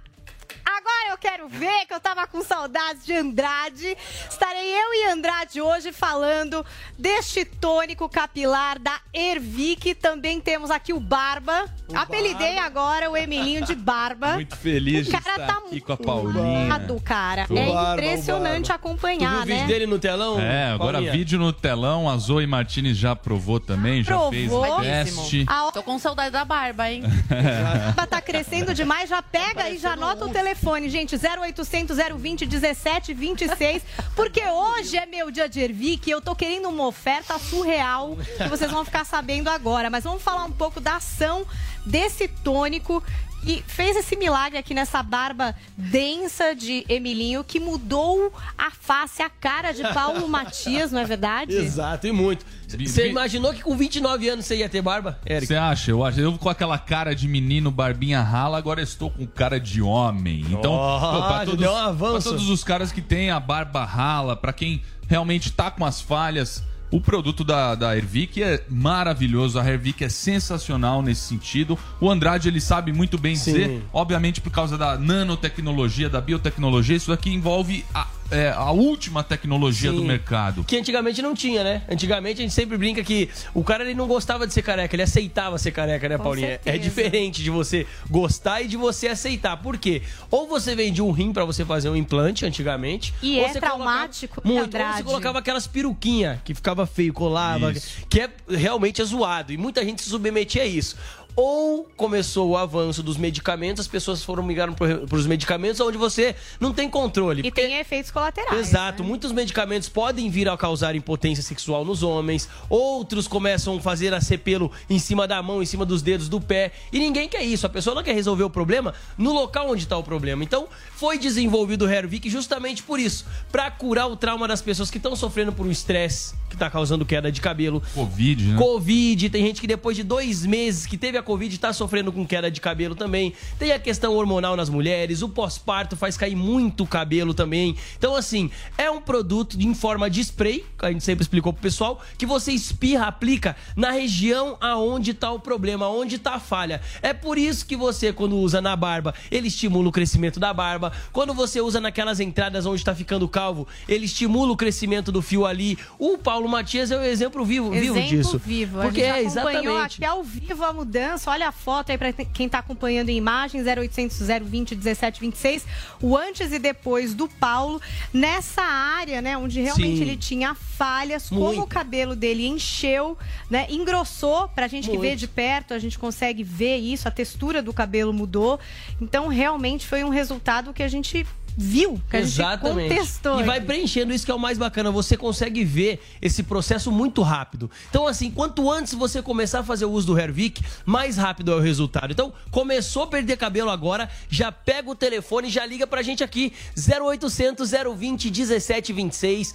Agora eu quero ver, que eu tava com saudades de Andrade. Estarei eu e Andrade hoje falando deste tônico capilar da Ervic. Também temos aqui o Barba. O Apelidei Barba. agora o Emilinho de Barba. Muito feliz O de cara estar tá aqui com a Paulinha. Do cara. O É Barba, impressionante o acompanhar, Tu viu o né? vídeo dele no telão? É, agora Paulinha? vídeo no telão, a Zoe Martinez já provou também, já Provou. fez Belíssimo. teste. A Tô com saudade da barba, hein? barba tá crescendo demais, já pega e já anota o telefone, gente, 0800 020 17 26, porque hoje é meu dia de Ervic e eu tô querendo uma oferta surreal que vocês vão ficar sabendo agora, mas vamos falar um pouco da ação desse tônico que fez esse milagre aqui nessa barba densa de Emilinho, que mudou a face, a cara de Paulo Matias, não é verdade? Exato, e muito. Você imaginou que com 29 anos você ia ter barba, Eric? Você acha? Eu acho. Eu com aquela cara de menino, barbinha rala, agora estou com cara de homem. Então, Oh, pô, pra, já todos, um todos os caras que têm a barba rala, pra quem realmente tá com as falhas, o produto da, da Hervik é maravilhoso. A Hervik é sensacional nesse sentido. O Andrade, ele sabe muito bem Sim. dizer, obviamente por causa da nanotecnologia, da biotecnologia, isso aqui envolve a, é, a última tecnologia do Sim. mercado. Que antigamente não tinha, né? Antigamente a gente sempre brinca que o cara ele não gostava de ser careca, ele aceitava ser careca, né, Com Paulinha? certeza. É diferente de você gostar e de você aceitar. Por quê? Ou você vendia um rim pra você fazer um implante antigamente, E ou é você traumático, colocava, muito, ou você colocava aquelas peruquinhas que ficava feio, colava, Isso. que é realmente é zoado. E muita gente se submetia a isso. Ou começou o avanço dos medicamentos, as pessoas foram migrando para os medicamentos onde você não tem controle. E tem efeitos colaterais. Exato. Muitos medicamentos podem vir a causar impotência sexual nos homens. Outros começam a fazer a ser pelo em cima da mão, em cima dos dedos do pé. E ninguém quer isso. A pessoa não quer resolver o problema no local onde está o problema. Então, foi desenvolvido o Hervik justamente por isso. Para curar o trauma das pessoas que estão sofrendo por um estresse que está causando queda de cabelo. Covid, né? Covid, tem gente que depois de dois meses que teve a Covid está sofrendo com queda de cabelo também. Tem a questão hormonal nas mulheres, o pós-parto faz cair muito o cabelo também. Então, assim, é um produto em forma de spray, que a gente sempre explicou pro pessoal, que você espirra, aplica na região aonde tá o problema, onde tá a falha. É por isso que você, quando usa na barba, ele estimula o crescimento da barba. Quando você usa naquelas entradas onde tá ficando calvo, ele estimula o crescimento do fio ali. O Paulo Matias é o exemplo vivo, vivo Exemplo disso. vivo. Porque a é gente acompanhou exatamente. aqui ao vivo a mudança. Olha a foto aí para quem tá acompanhando em imagem, 0800 020 1726. O antes e depois do Paulo. Nessa área, né, onde realmente Sim. ele tinha falhas, como Muito. o cabelo dele encheu, né, engrossou. Pra gente que vê Muito. de perto, a gente consegue ver isso, a textura do cabelo mudou. Então, realmente foi um resultado que a gente viu, que a gente Exatamente. contestou. E vai preenchendo isso que é o mais bacana. Você consegue ver esse processo muito rápido. Então, assim, quanto antes você começar a fazer o uso do Hervik, mais rápido é o resultado. Então, começou a perder cabelo agora, já pega o telefone e já liga pra gente aqui. 0800 020 1726.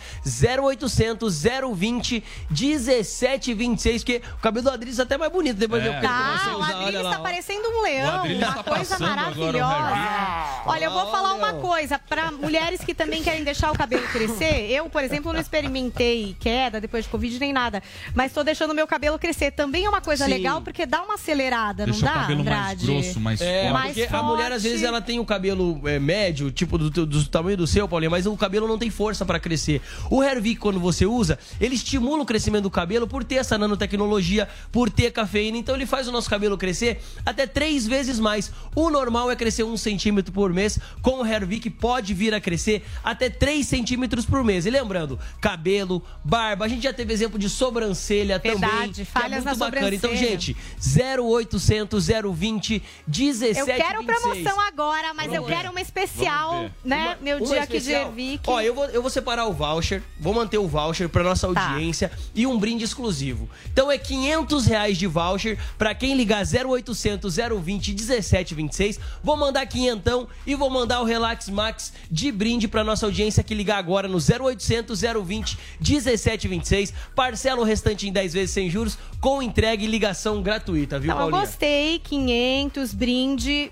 0800 020 1726. Porque o cabelo do Adriles é até mais bonito depois É. de eu Tá, comecei a o. Adriles Olha tá parecendo um leão, uma tá coisa maravilhosa. Olha, eu vou falar uma coisa, para mulheres que também querem deixar o cabelo crescer, eu, por exemplo, não experimentei queda depois de Covid nem nada, mas tô deixando meu cabelo crescer. Também é uma coisa Sim. legal, porque dá uma acelerada, Deixa o não dá, cabelo mais Andrade? grosso, mais É, forte. Mais porque a mulher, às forte. vezes, ela tem o cabelo é, médio, tipo do, teu- do tamanho do seu, Paulinho, mas o cabelo não tem força pra crescer. O Hervik, quando você usa, ele estimula o crescimento do cabelo por ter essa nanotecnologia, por ter cafeína. Então, ele faz o nosso cabelo crescer até três vezes mais. O normal é crescer um centímetro por mês. Com o Hervik, pode vir a crescer até 3 centímetros por mês. E lembrando, cabelo, barba, a gente já teve exemplo de sobrancelha também. Verdade, que é falhas muito na bacana. Então, gente, 0800 020 17 Eu quero 26. promoção agora, mas eu Vamos ver. quero uma especial, né? Uma- meu uma dia aqui de? Ervic. Ó, eu vou, eu vou separar o voucher, vou manter o voucher pra nossa Tá. audiência e um brinde exclusivo. Então é 500 reais de voucher pra quem ligar 0800 020 1726. Vou mandar quinhentão e vou mandar o Relax Max de brinde pra nossa audiência que ligar agora no 0800 020 1726. Parcela o restante em 10 vezes sem juros com entrega e ligação gratuita, viu, eu Paulinha? gostei, 500, brinde.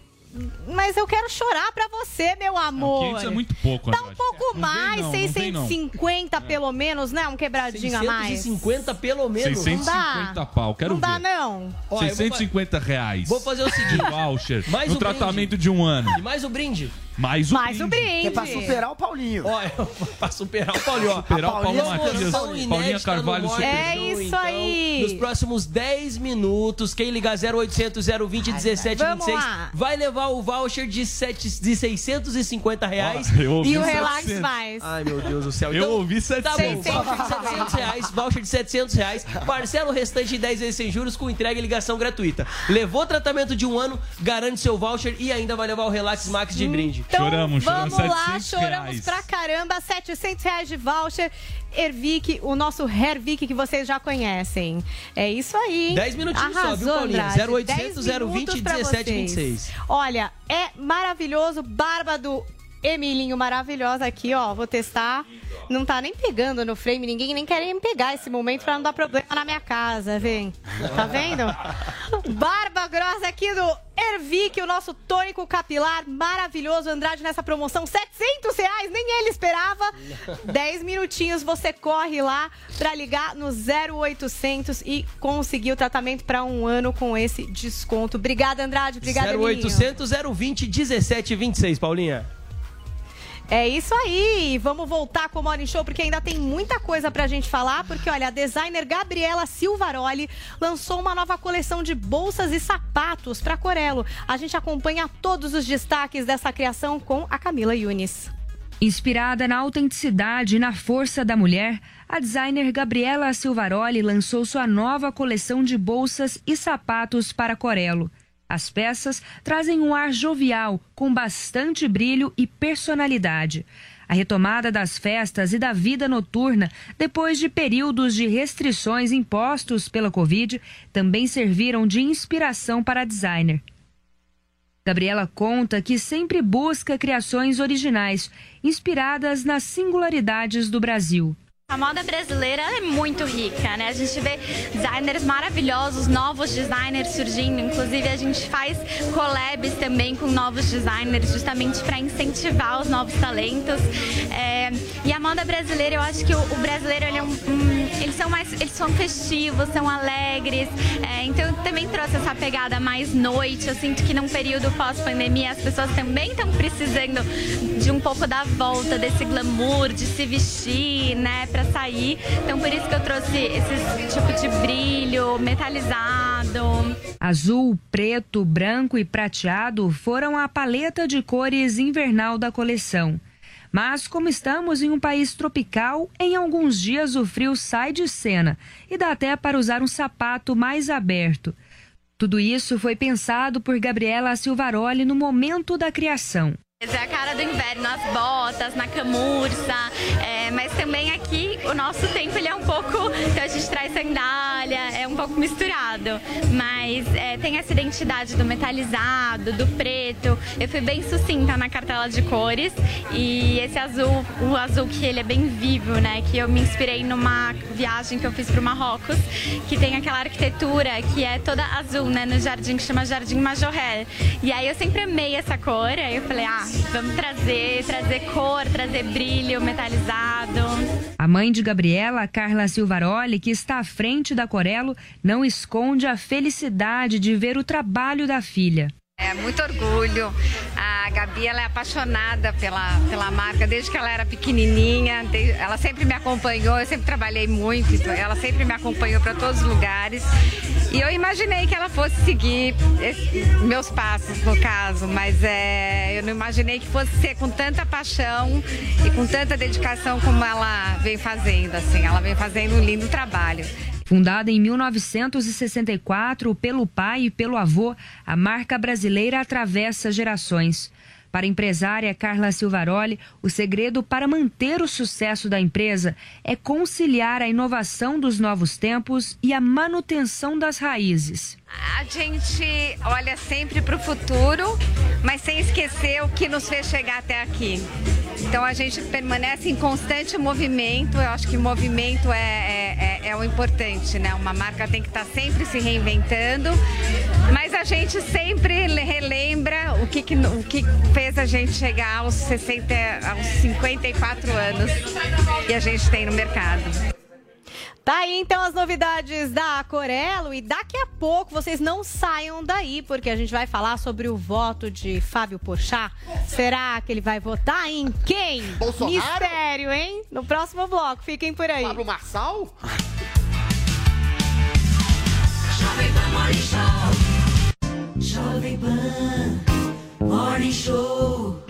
Mas eu quero chorar pra você, meu amor. 500 é muito pouco, Dá um Andrade. pouco Não mais, não, não vem não. 650 pelo menos, né? Um quebradinho a mais. 650 pelo menos. 650 pau, quero não ver. dá, não. Ó, eu vou 650 reais. Vou fazer o seguinte. De voucher. Mais no um tratamento brinde. de um ano. E mais o brinde. Mais o Mais brinde. o brinde. É pra superar o Paulinho. Ó, pra superar o Paulinho, ó. Superar o Paulo Matias, Paulinha Carvalho super. É Show, isso então, aí. Nos próximos 10 minutos, quem ligar 0800 020 Vamos 1726 lá. vai levar o voucher de, sete, de 650 reais. Ah, eu ouvi E o 700. Relax Mais. Ai, meu Deus do céu. Eu ouvi Tá 700. bom, voucher de 700 reais, voucher de 700 reais, parcela o restante em 10 vezes sem juros com entrega e ligação gratuita. Levou tratamento de um ano, garante seu voucher e ainda vai levar o Relax Max de brinde. Então, Choramos, choramos, vamos lá, 700 choramos reais. pra caramba. 700 reais de voucher. Ervic, o nosso Hervic que vocês já conhecem. É isso aí, hein? 10 minutinhos só, viu, Arrasou, Paulinha? Andrade. 0800 10 020 minutos pra 1726. vocês. Olha, é maravilhoso. Barba do Emilinho maravilhosa aqui, ó. Vou testar. Não tá nem pegando no frame, ninguém nem quer nem pegar esse momento pra não dar problema na minha casa, vem. Tá vendo? Barba grossa aqui do Ervic, o nosso tônico capilar maravilhoso. Andrade nessa promoção, 700 reais, nem ele esperava. 10 minutinhos, você corre lá pra ligar no 0800 e conseguir o tratamento pra um ano com esse desconto. Obrigada, Andrade. Obrigada, Emilinho. 0800 020 1726, Paulinha. É isso aí. Vamos voltar com o Morning Show, porque ainda tem muita coisa pra gente falar. Porque, olha, a designer Gabriela Silvaroli lançou uma nova coleção de bolsas e sapatos pra Corelo. A gente acompanha todos os destaques dessa criação com a Camila Yunis. Inspirada na autenticidade e na força da mulher, a designer Gabriela Silvaroli lançou sua nova coleção de bolsas e sapatos para Corelo. As peças trazem um ar jovial, com bastante brilho e personalidade. A retomada das festas e da vida noturna, depois de períodos de restrições impostos pela Covid, também serviram de inspiração para a designer. Gabriela conta que sempre busca criações originais, inspiradas nas singularidades do Brasil. A moda brasileira é muito rica, né? A gente vê designers maravilhosos, novos designers surgindo. Inclusive, a gente faz collabs também com novos designers, justamente para incentivar os novos talentos. É, e a moda brasileira, eu acho que o, brasileiro, ele é um, eles são mais, eles são festivos, são alegres. É, então, também trouxe essa pegada mais noite. Eu sinto que num período pós-pandemia, as pessoas também estão precisando de um pouco da volta desse glamour, de se vestir, né? Pra sair. Então por isso que eu trouxe esse tipo de brilho metalizado. Azul, preto, branco e prateado foram a paleta de cores invernal da coleção. Mas, como estamos em um país tropical, em alguns dias o frio sai de cena e dá até para usar um sapato mais aberto. Tudo isso foi pensado por Gabriela Silvaroli no momento da criação. É a cara do inverno, as botas, na camurça, é, mas também aqui o nosso tempo ele é um pouco, então a gente traz sandália, é um pouco misturado, mas é, tem essa identidade do metalizado, do preto. Eu fui bem sucinta na cartela de cores e esse azul, o azul que ele é bem vivo, né? Que eu me inspirei numa viagem que eu fiz para o Marrocos, que tem aquela arquitetura que é toda azul, né? No jardim que chama Jardim Majorel. E aí eu sempre amei essa cor, aí eu falei, ah, vamos trazer, trazer cor, trazer brilho metalizado. A mãe de Gabriela, Carla Silvaroli, que está à frente da Corelo, não esconde a felicidade de ver o trabalho da filha. É muito orgulho. A Gabi ela é apaixonada pela, pela marca desde que ela era pequenininha. Ela sempre me acompanhou, eu sempre trabalhei muito, então ela sempre me acompanhou para todos os lugares. E eu imaginei que ela fosse seguir esse- meus passos, no caso, mas é, eu não imaginei que fosse ser com tanta paixão e com tanta dedicação como ela vem fazendo. Assim, ela vem fazendo um lindo trabalho. Fundada em 1964 pelo pai e pelo avô, a marca brasileira atravessa gerações. Para a empresária Carla Silvaroli, o segredo para manter o sucesso da empresa é conciliar a inovação dos novos tempos e a manutenção das raízes. A gente olha sempre para o futuro, mas sem esquecer o que nos fez chegar até aqui. Então a gente permanece em constante movimento. Eu acho que movimento é, é, é- é o importante, né? Uma marca tem que estar sempre se reinventando, mas a gente sempre le- relembra o que, que- o que fez a gente chegar aos 60, aos 54 anos que a gente tem no mercado. Tá aí então as novidades da Corelo e daqui a pouco vocês não saiam daí, porque a gente vai falar sobre o voto de Fábio Porchat. Será que ele vai votar em quem? Bolsonaro? Mistério, hein? No próximo bloco, fiquem por aí. Pablo Marçal? Jovem Pan Morning Show. Jovem Pan Morning Show.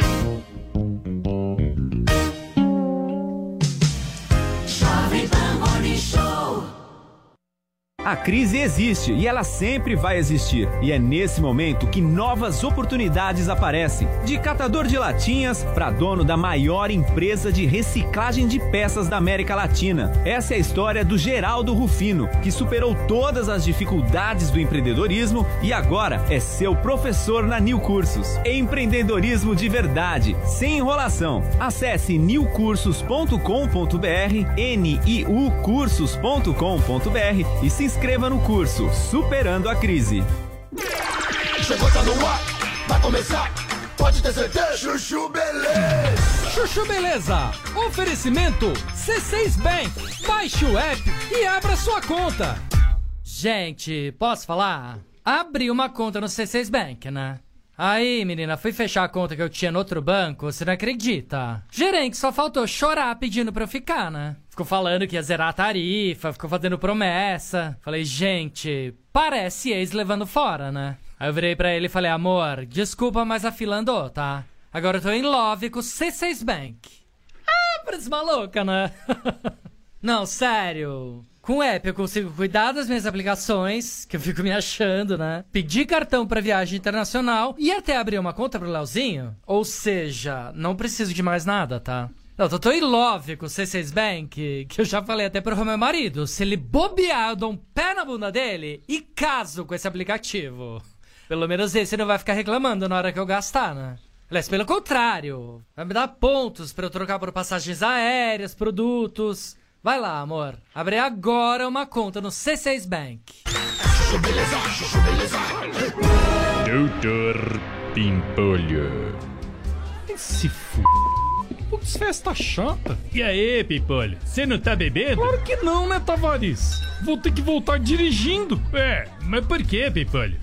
A crise existe e ela sempre vai existir. E é nesse momento que novas oportunidades aparecem. De catador de latinhas para dono da maior empresa de reciclagem de peças da América Latina. Essa é a história do Geraldo Rufino, que superou todas as dificuldades do empreendedorismo e agora é seu professor na New Cursos. Empreendedorismo de verdade, sem enrolação. Acesse newcursos.com.br, niu cursos.com.br e se inscreva no curso Superando a Crise. Chegou, tá no ar, vai começar. Pode ter certeza. Chuchu Beleza. Chuchu Beleza. Oferecimento C6 Bank. Baixe o app e abra sua conta. Gente, posso falar? Abri uma conta no C6 Bank, né? Aí, menina, fui fechar a conta que eu tinha no outro banco, você não acredita? Gerente só faltou chorar pedindo pra eu ficar, né? Ficou falando que ia zerar a tarifa, ficou fazendo promessa. Falei, gente, parece ex levando fora, né? Aí eu virei pra ele e falei, amor, desculpa, mas a fila andou, tá? Agora eu tô em love com o C6 Bank. Ah, parece maluca, né? Não, sério. Com o app eu consigo cuidar das minhas aplicações, que eu fico me achando, né? Pedir cartão pra viagem internacional e até abrir uma conta pro Leozinho. Ou seja, não preciso de mais nada, tá? Não, eu tô em love com o C6 Bank, que eu já falei até pro meu marido. Se ele bobear, eu dou um pé na bunda dele e caso com esse aplicativo. Pelo menos esse não vai ficar reclamando na hora que eu gastar, né? Aliás, pelo contrário, vai me dar pontos pra eu trocar por passagens aéreas, produtos. Vai lá, amor. Abre agora uma conta no C6 Bank. Doutor Pimpolho. Se f... Putz, festa chata. E aí, Pimpolho? Você não tá bebendo? Claro que não, né, Tavares? Vou ter que voltar dirigindo. É, mas por que, Pimpolho?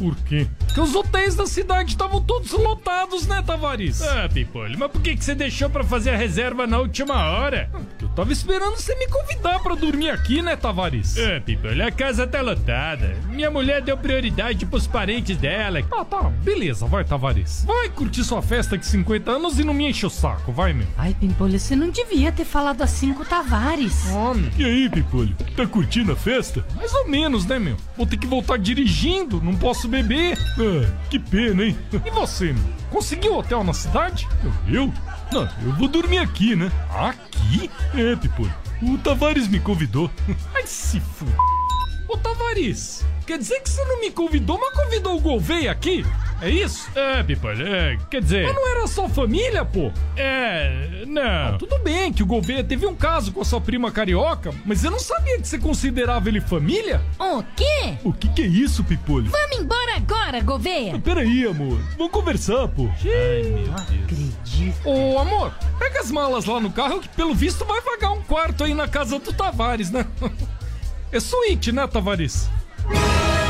Por quê? Porque os hotéis da cidade estavam todos lotados, né, Tavares? Ah, Pimpolho, mas por que, que você deixou pra fazer a reserva na última hora? Porque eu tava esperando você me convidar pra dormir aqui, né, Tavares? Ah, Pimpolho, a casa tá lotada. Minha mulher deu prioridade pros parentes dela. Tá, tá, beleza, vai, Tavares. Vai curtir sua festa de 50 anos e não me enche o saco, vai, meu. Ai, Pimpolho, você não devia ter falado assim com o Tavares. Homem. E aí, Pimpolho, tá curtindo a festa? Mais ou menos, né, meu? Vou ter que voltar dirigindo, não posso beber. Ah, que pena, hein? E você? Conseguiu hotel na cidade? Eu? Não, eu vou dormir aqui, né? Aqui? É, Pimpolho. O Tavares me convidou. Ai, se f... Ô, Tavares, quer dizer que você não me convidou, mas convidou o Gouveia aqui? É isso? É, Pimpolho, é, quer dizer... Mas não era só família, pô? É, não... Ah, tudo bem que o Gouveia teve um caso com a sua prima carioca, mas eu não sabia que você considerava ele família. O quê? O que que é isso, Pipolho? Vamos embora agora, Gouveia. Peraí, amor. Vamos conversar, pô. Ai, meu Acredito. Ô, amor, pega as malas lá no carro que pelo visto vai vagar um quarto aí na casa do Tavares, né? É suíte, né, Tavares?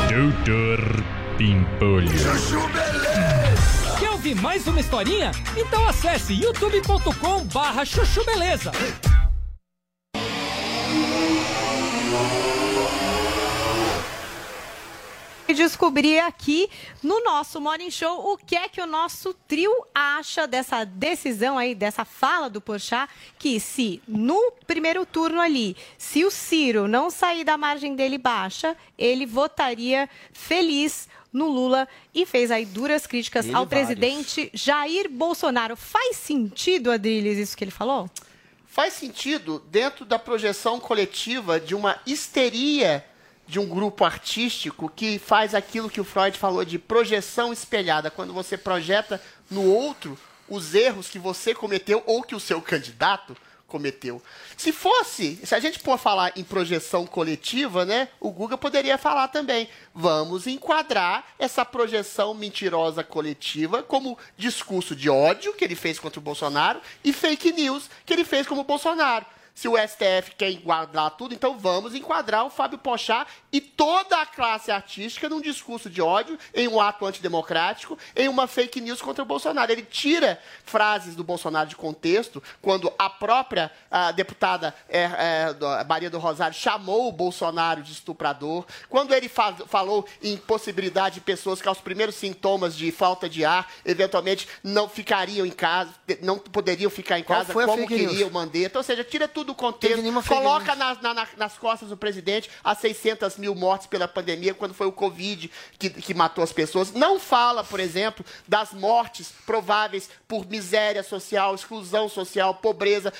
Doutor Pimpolho. Chuchu Beleza. Quer ouvir mais uma historinha? Então acesse youtube.com barra chuchu beleza. E descobrir aqui no nosso Morning Show o que é que o nosso trio acha dessa decisão aí, dessa fala do Porchat, que se no primeiro turno ali, se o Ciro não sair da margem dele baixa, ele votaria feliz no Lula e fez aí duras críticas Ele ao vários. presidente Jair Bolsonaro. Faz sentido, Adriles, isso que ele falou? Faz sentido dentro da projeção coletiva de uma histeria de um grupo artístico que faz aquilo que o Freud falou de projeção espelhada, quando você projeta no outro os erros que você cometeu ou que o seu candidato cometeu. Se fosse, se a gente for falar em projeção coletiva, né, o Guga poderia falar também. Vamos enquadrar essa projeção mentirosa coletiva como discurso de ódio que ele fez contra o Bolsonaro e fake news que ele fez como Bolsonaro. Se o STF quer enquadrar tudo, então vamos enquadrar o Fábio Pochá e toda a classe artística num discurso de ódio, em um ato antidemocrático, em uma fake news contra o Bolsonaro. Ele tira frases do Bolsonaro de contexto, quando a própria a deputada é, é, Maria do Rosário chamou o Bolsonaro de estuprador, quando ele fa- falou em possibilidade de pessoas que aos primeiros sintomas de falta de ar, eventualmente não ficariam em casa, não poderiam ficar em casa como news? queria o Mandetta. Ou seja, tira tudo do Teve contexto, coloca nas, na- na- nas costas do presidente as 600 mil mortes pela pandemia, quando foi o Covid que, que matou as pessoas. Não fala, por exemplo, das mortes prováveis por miséria social, exclusão social, pobreza,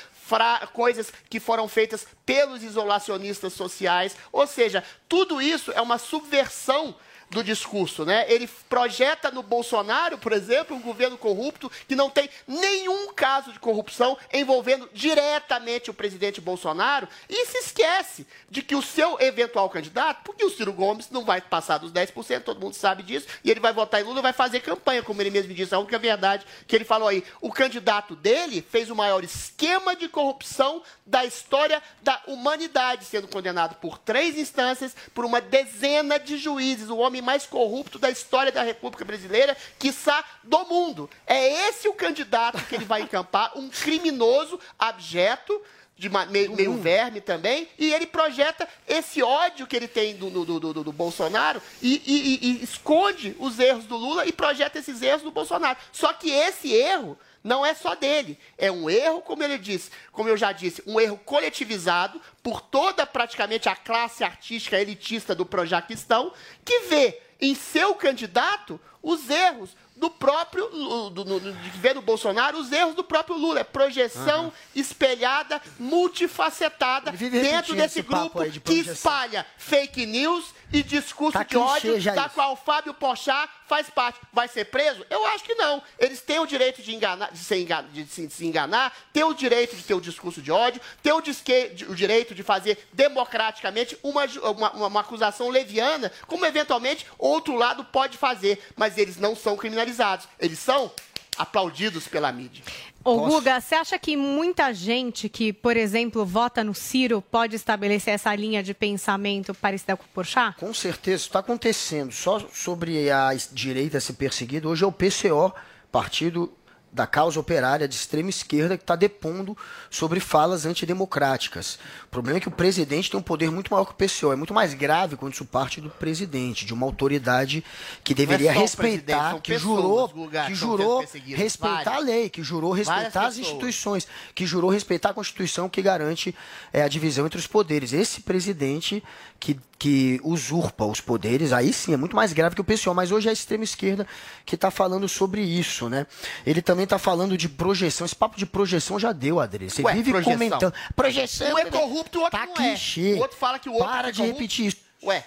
coisas que foram feitas pelos isolacionistas sociais. Ou seja, tudo isso é uma subversão do discurso, né? Ele projeta no Bolsonaro, por exemplo, um governo corrupto que não tem nenhum caso de corrupção envolvendo diretamente o presidente Bolsonaro e se esquece de que o seu eventual candidato, porque o Ciro Gomes não vai passar dos 10%, todo mundo sabe disso, e ele vai votar em Lula e vai fazer campanha, como ele mesmo disse, a única verdade que ele falou aí. O candidato dele fez o maior esquema de corrupção da história da humanidade, sendo condenado por três instâncias, por uma dezena de juízes, o homem mais corrupto da história da República Brasileira, quiçá do mundo. É esse o candidato que ele vai encampar, um criminoso abjeto, de meio, meio verme também, e ele projeta esse ódio que ele tem do, do, do, do- Bolsonaro e, e- e- e esconde os erros do Lula e projeta esses erros do Bolsonaro. Só que esse erro não é só dele. É um erro, como ele disse, como eu já disse, um erro coletivizado por toda praticamente a classe artística elitista do Projaquistão, que vê em seu candidato os erros do próprio do, do, do, ver no Bolsonaro os erros do próprio Lula. É projeção espelhada, multifacetada dentro desse grupo de que espalha fake news e discurso Tá de ódio, da isso. qual o Fábio Pochá faz parte. Vai ser preso? Eu acho que não. Eles têm o direito de, enganar, de, se, enga- de se- de se enganar, têm o direito de ter o discurso de ódio, têm o, de- o direito de fazer democraticamente uma, uma- uma acusação leviana, como eventualmente outro lado pode fazer. Mas eles não são criminalizados. Eles são aplaudidos pela mídia. Ô, Guga, você acha que muita gente que, por exemplo, vota no Ciro pode estabelecer essa linha de pensamento parecida com o Porchat? Com certeza, está acontecendo. Só sobre a direita ser perseguida, hoje é o PCO, Partido da Causa Operária de Extrema Esquerda, que está depondo sobre falas antidemocráticas. O problema é que o presidente tem um poder muito maior que o PCO. É muito mais grave quando isso parte do presidente, de uma autoridade que deveria é o presidente, respeitar, que jurou, que jurou respeitar a Várias. lei, que jurou respeitar as instituições, que jurou respeitar a Constituição que garante é, a divisão entre os poderes. Esse presidente que, que usurpa os poderes, aí sim é muito mais grave que o PCO, mas hoje é a extrema esquerda que está falando sobre isso, né? Ele também está falando de projeção. Esse papo de projeção já deu, Adri. Você Ué, vive projeção. comentando. Projeção. Um é corrupto e o outro tá não clichê. é. O outro fala que o outro Para é de corrupto. repetir isso. Ué.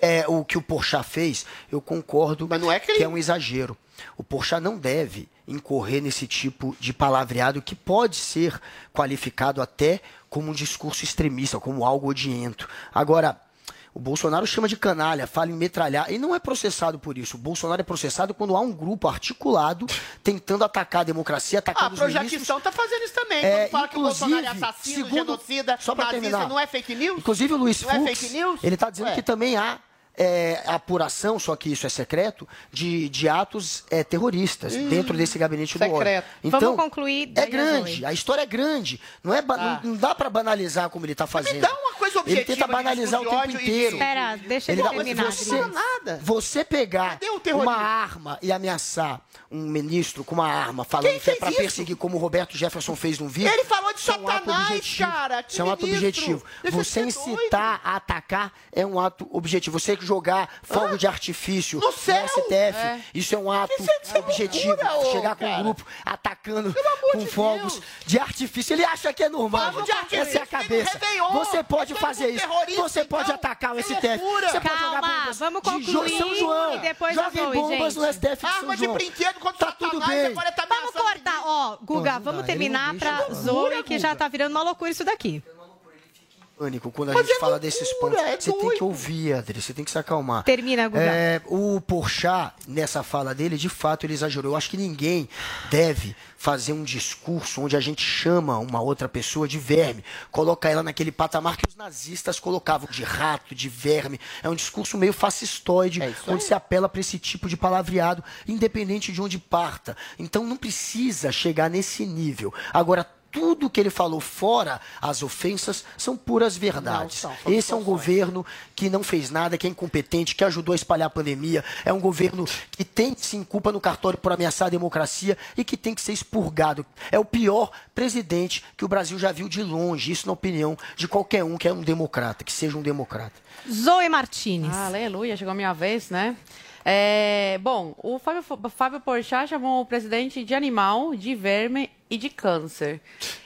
É, o que o Porchat fez, eu concordo é que é um exagero. O Porchat não deve incorrer nesse tipo de palavreado que pode ser qualificado até como um discurso extremista, como algo odiento. Agora, o Bolsonaro chama de canalha, fala em metralhar e não é processado por isso. O Bolsonaro é processado quando há um grupo articulado tentando atacar a democracia, Ah, atacar a os ministros. Projaquistão tá fazendo isso também. É, Quando fala que o Bolsonaro é assassino, segundo- genocida, só nazista, terminar. não é fake news? Inclusive o Luiz Não é Fux, fake news? ele está dizendo que também há é, apuração, só que isso é secreto, de, de atos é, terroristas Hum, dentro desse gabinete do ódio. secreto. Então, Vamos concluir, É grande, a história é grande. Não, é Ah. não, não dá para banalizar como ele está fazendo. dá uma coisa Ele objetiva tenta de banalizar o tempo inteiro. Espera, deixa ele dá- terminar, Você, nada. você pegar terrorismo? uma arma e ameaçar um ministro com uma arma, falando Quem que é para perseguir, como o Roberto Jefferson fez num vídeo. Ele falou de é um Satanás, objetivo. cara, que Isso é um ato objetivo. Você incitar a atacar é um ato objetivo. Você jogar fogo de artifício No céu? STF, É. isso é um ato é- é objetivo. loucura, Chegar com cara. um grupo atacando com fogos de artifício. Ele acha que é normal. Fogo de artifício Essa é a cabeça. no. Você pode é fazer isso. Você pode então. atacar o É STF. loucura. Você pode jogar Calma, bombas vamos de Jo- concluir São João. e depois Joguem vou, bombas no gente. STF de São Arma de João. brinquedo contra Tá tudo Satanás, bem. agora tá Vamos cortar, ó, Guga, vamos terminar pra. Zoe, que já tá virando uma loucura isso daqui. Pânico quando a Mas gente é fala loucura, desses pontos. é você tem doido. que ouvir, Adri, você tem que se acalmar. Termina, Guga. É, o Porchat, nessa fala dele, de fato, ele exagerou. Eu acho que ninguém deve fazer um discurso onde a gente chama uma outra pessoa de verme, coloca ela naquele patamar que os nazistas colocavam de rato, de verme. É um discurso meio fascistoide, onde se apela para esse tipo de palavreado, independente de onde parta. Então não precisa chegar nesse nível. Agora, tudo que ele falou fora as ofensas são puras verdades. Não, Esse é um governo que não fez nada, que é incompetente, que ajudou a espalhar a pandemia. É um governo que tem sim culpa no cartório por ameaçar a democracia e que tem que ser expurgado. É o pior presidente que o Brasil já viu de longe. Isso na opinião de qualquer um que é um democrata, que seja um democrata. Zoe Martinez. Ah, aleluia, chegou a minha vez, né? É, bom, o Fábio, Fábio Porchat chamou o presidente de animal, de verme e de câncer.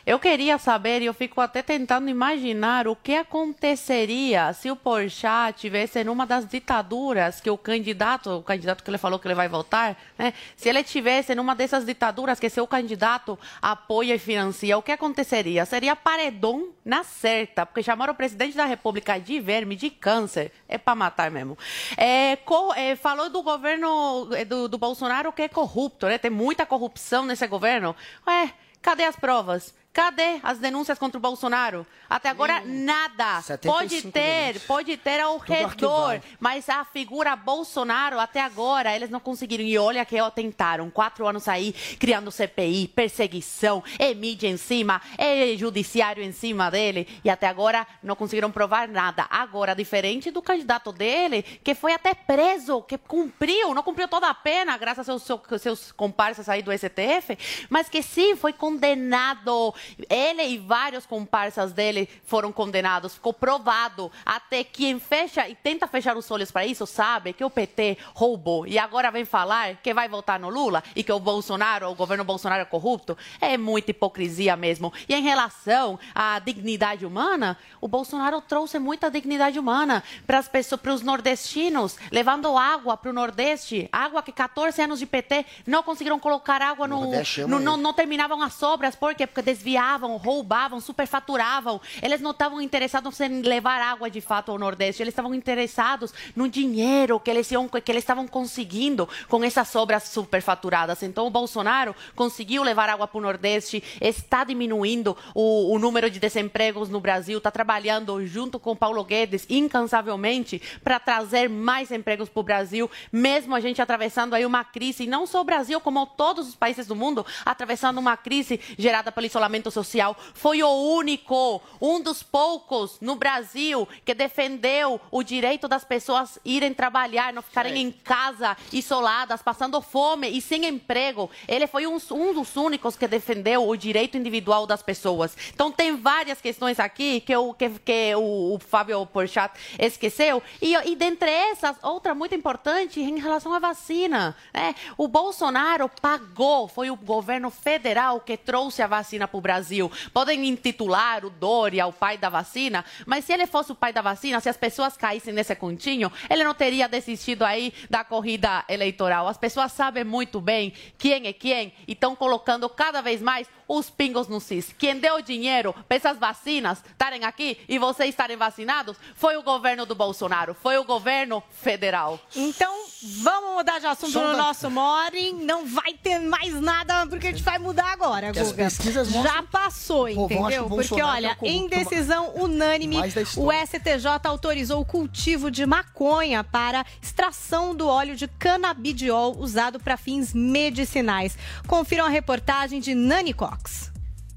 Eu queria saber, e eu fico até tentando imaginar o que aconteceria se o Porchat tivesse numa das ditaduras que o candidato, o candidato que ele falou que ele vai votar, né? Se ele tivesse numa dessas ditaduras que seu candidato apoia e financia, o que aconteceria? Seria paredão na certa, porque chamaram o presidente da República de verme, de câncer, é para matar mesmo. É, é, falou do governo é, do, do Bolsonaro que é corrupto, né? Tem muita corrupção nesse governo. Ué, cadê as provas? Cadê as denúncias contra o Bolsonaro? Até agora, nada. 75 Pode ter, denúncias. pode ter ao Tudo redor, arquivado. mas a figura Bolsonaro, até agora, eles não conseguiram. E olha que tentaram. Quatro anos aí, criando CPI, perseguição, é mídia em cima, é judiciário em cima dele. E até agora não conseguiram provar nada. Agora, diferente do candidato dele, que foi até preso, que cumpriu, não cumpriu toda a pena, graças aos seus, seus comparsas aí do STF, mas que sim, foi condenado. Ele e vários comparsas dele foram condenados. Ficou provado. Até quem fecha e tenta fechar os olhos para isso sabe que o PT roubou. E agora vem falar que vai votar no Lula e que o Bolsonaro, o governo Bolsonaro é corrupto. É muita hipocrisia mesmo. E em relação à dignidade humana, o Bolsonaro trouxe muita dignidade humana para as pessoas, para os nordestinos, levando água para o Nordeste. Água que 14 anos de PT não conseguiram colocar água no, no, não terminavam as obras, por quê? Porque desviavam, roubavam, superfaturavam. Eles não estavam interessados em levar água de fato ao Nordeste, eles estavam interessados no dinheiro que eles, iam, que eles estavam conseguindo com essas obras superfaturadas. Então o Bolsonaro conseguiu levar água para o Nordeste, está diminuindo o, o número de desempregos no Brasil, está trabalhando junto com Paulo Guedes incansavelmente para trazer mais empregos para o Brasil, mesmo a gente atravessando aí uma crise, e não só o Brasil, como todos os países do mundo, atravessando uma crise gerada pelo isolamento social. Foi o único, um dos poucos no Brasil que defendeu o direito das pessoas irem trabalhar, não ficarem em casa, isoladas, passando fome e sem emprego. Ele foi um, um dos únicos que defendeu o direito individual das pessoas. Então tem várias questões aqui que, o que, que o, o Fábio Porchat esqueceu. E, e dentre essas, outra muito importante em relação à vacina. né? O Bolsonaro pagou, foi o governo federal que trouxe a vacina para o Brasil. Podem intitular o Dória o pai da vacina, mas se ele fosse o pai da vacina, se as pessoas caíssem nesse continho, ele não teria desistido aí da corrida eleitoral. As pessoas sabem muito bem quem é quem e estão colocando cada vez mais os pingos no cis. Quem deu dinheiro para essas vacinas estarem aqui e vocês estarem vacinados foi o governo do Bolsonaro, foi o governo federal. Então, vamos mudar de assunto Só no nosso Morning. Não vai ter mais nada, porque a gente vai mudar agora, Que as Guga. pesquisas Já passou, entendeu? Porque, olha, é o em decisão unânime, o. STJ autorizou o cultivo de maconha para extração do óleo de canabidiol usado para fins medicinais. Confiram a reportagem de Nani Cox.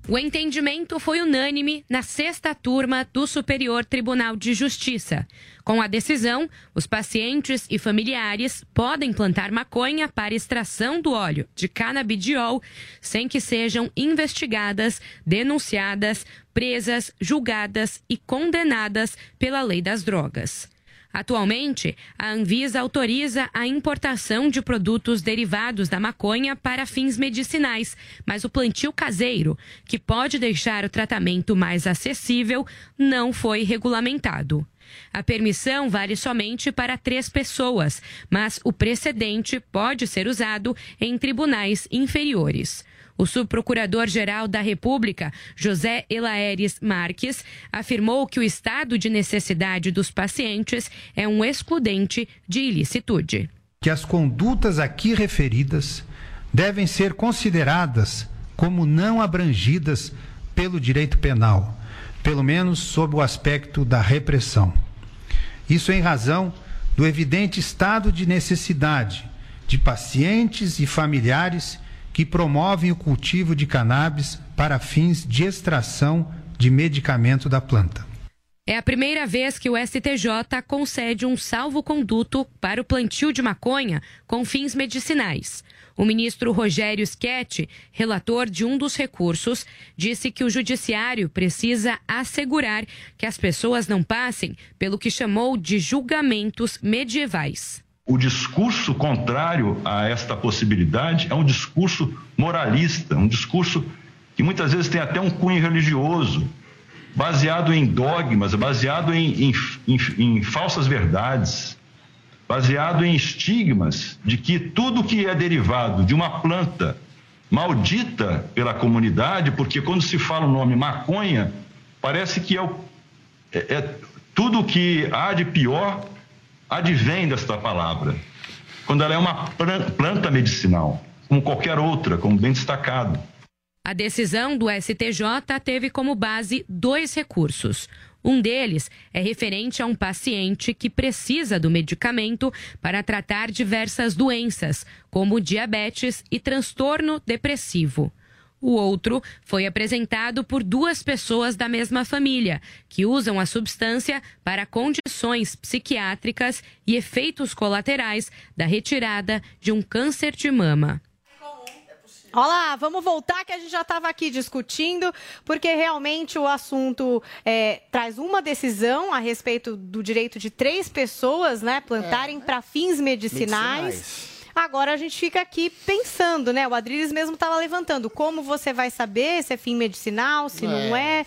O entendimento foi unânime na sexta turma do Superior Tribunal de Justiça. Com a decisão, os pacientes e familiares podem plantar maconha para extração do óleo de canabidiol sem que sejam investigadas, denunciadas, presas, julgadas e condenadas pela lei das drogas. Atualmente, a Anvisa autoriza a importação de produtos derivados da maconha para fins medicinais, mas o plantio caseiro, que pode deixar o tratamento mais acessível, não foi regulamentado. A permissão vale somente para três pessoas, mas o precedente pode ser usado em tribunais inferiores. O subprocurador-geral da República, José Elaeres Marques, afirmou que o estado de necessidade dos pacientes é um excludente de ilicitude. Que as condutas aqui referidas devem ser consideradas como não abrangidas pelo direito penal, pelo menos sob o aspecto da repressão. Isso em razão do evidente estado de necessidade de pacientes e familiares que promovem o cultivo de cannabis para fins de extração de medicamento da planta. É a primeira vez que o STJ concede um salvo-conduto para o plantio de maconha com fins medicinais. O ministro Rogério Schetti, relator de um dos recursos, disse que o judiciário precisa assegurar que as pessoas não passem pelo que chamou de julgamentos medievais. O discurso contrário a esta possibilidade é um discurso moralista, um discurso que muitas vezes tem até um cunho religioso, baseado em dogmas, baseado em, em, em, em falsas verdades, baseado em estigmas de que tudo que é derivado de uma planta maldita pela comunidade, porque quando se fala o nome maconha, parece que é, o, é, é tudo que há de pior advém desta palavra, quando ela é uma planta medicinal, como qualquer outra, como bem destacado. A decisão do STJ teve como base dois recursos. Um deles é referente a um paciente que precisa do medicamento para tratar diversas doenças, como diabetes e transtorno depressivo. O outro foi apresentado por duas pessoas da mesma família, que usam a substância para condições psiquiátricas e efeitos colaterais da retirada de um câncer de mama. Olá, vamos voltar que a gente já estava aqui discutindo, porque realmente o assunto é, traz uma decisão a respeito do direito de três pessoas né, plantarem é. para fins medicinais. medicinais. Agora a gente fica aqui pensando, né? O Adriles mesmo estava levantando. Como você vai saber se é fim medicinal, se é. não é?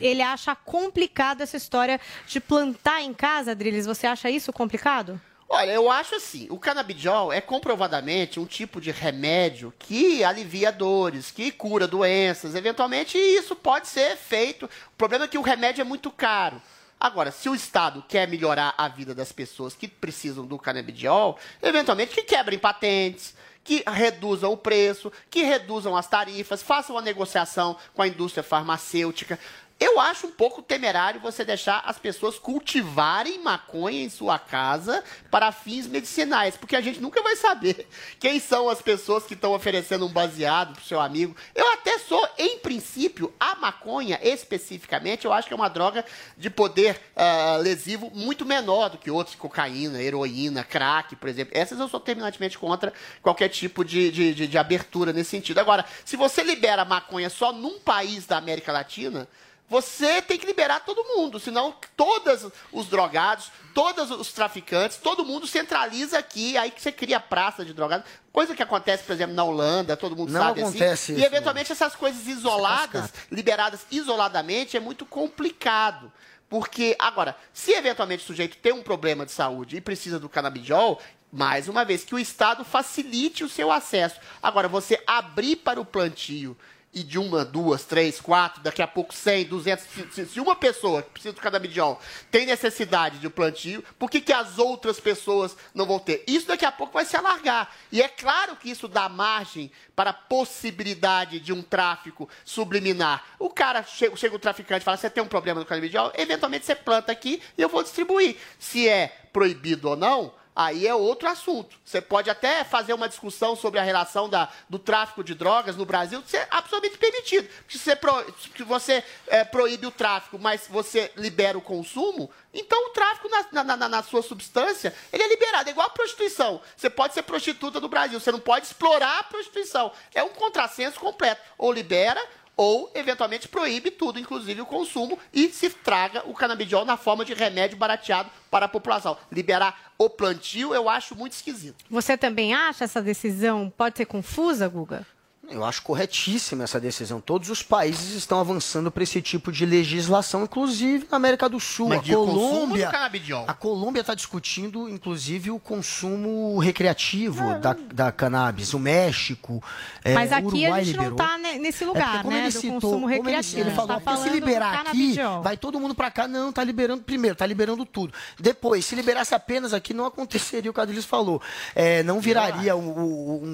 Ele acha complicado essa história de plantar em casa, Adriles. Você acha isso complicado? Olha, eu acho assim, o canabidiol é comprovadamente um tipo de remédio que alivia dores, que cura doenças, eventualmente isso pode ser feito. O problema é que o remédio é muito caro. Agora, se o Estado quer melhorar a vida das pessoas que precisam do canabidiol, eventualmente que quebrem patentes, que reduzam o preço, que reduzam as tarifas, façam uma negociação com a indústria farmacêutica. Eu acho um pouco temerário você deixar as pessoas cultivarem maconha em sua casa para fins medicinais, porque a gente nunca vai saber quem são as pessoas que estão oferecendo um baseado para o seu amigo. Eu até sou, em princípio, a maconha especificamente, eu acho que é uma droga de poder uh, lesivo muito menor do que outros, cocaína, heroína, crack, por exemplo. Essas eu sou terminantemente contra qualquer tipo de, de, de, de abertura nesse sentido. Agora, se você libera maconha só num país da América Latina, você tem que liberar todo mundo, senão todos os drogados, todos os traficantes, todo mundo centraliza aqui, aí que você cria praça de drogados. Coisa que acontece, por exemplo, na Holanda, todo mundo não sabe assim. acontece assim. Isso, e eventualmente não. essas coisas isoladas, liberadas isoladamente, é muito complicado. Porque, agora, se eventualmente o sujeito tem um problema de saúde e precisa do canabidiol, mais uma vez, que o Estado facilite o seu acesso. Agora, você abrir para o plantio e de uma, duas, três, quatro, daqui a pouco 100, 200. Se, se uma pessoa que precisa do canabidiol tem necessidade de plantio, por que, que as outras pessoas não vão ter? Isso daqui a pouco vai se alargar. E é claro que isso dá margem para a possibilidade de um tráfico subliminar. O cara, chega, chega o traficante e fala: você tem um problema no canabidiol? Eventualmente você planta aqui e eu vou distribuir. Se é proibido ou não aí é outro assunto. Você pode até fazer uma discussão sobre a relação da, do tráfico de drogas no Brasil, isso é absolutamente permitido. Se você, pro, se você é, proíbe o tráfico, mas você libera o consumo, então o tráfico na, na, na, na, sua substância, ele é liberado. É igual a prostituição. Você pode ser prostituta no Brasil, você não pode explorar a prostituição. É um contrassenso completo. Ou libera, ou eventualmente proíbe tudo, inclusive o consumo, e se traga o canabidiol na forma de remédio barateado para a população. Liberar o plantio eu acho muito esquisito. Você também acha essa decisão pode ser confusa, Guga? Eu acho corretíssima essa decisão. Todos os países estão avançando para esse tipo de legislação, inclusive na América do Sul. Mas a de consumo Colômbia, do canabidiol. a Colômbia está discutindo, inclusive, o consumo recreativo da, da cannabis. O México, é, Mas aqui Uruguai a gente liberou. não tá ne- nesse É lugar, porque como né? ele do citou, consumo como ele, recreativo. ele A gente falou, tá porque se liberar aqui, vai todo mundo pra cá. Não, tá liberando primeiro, tá liberando tudo. Depois, se liberasse apenas aqui, não aconteceria o que a Adriles falou. É, não viraria um,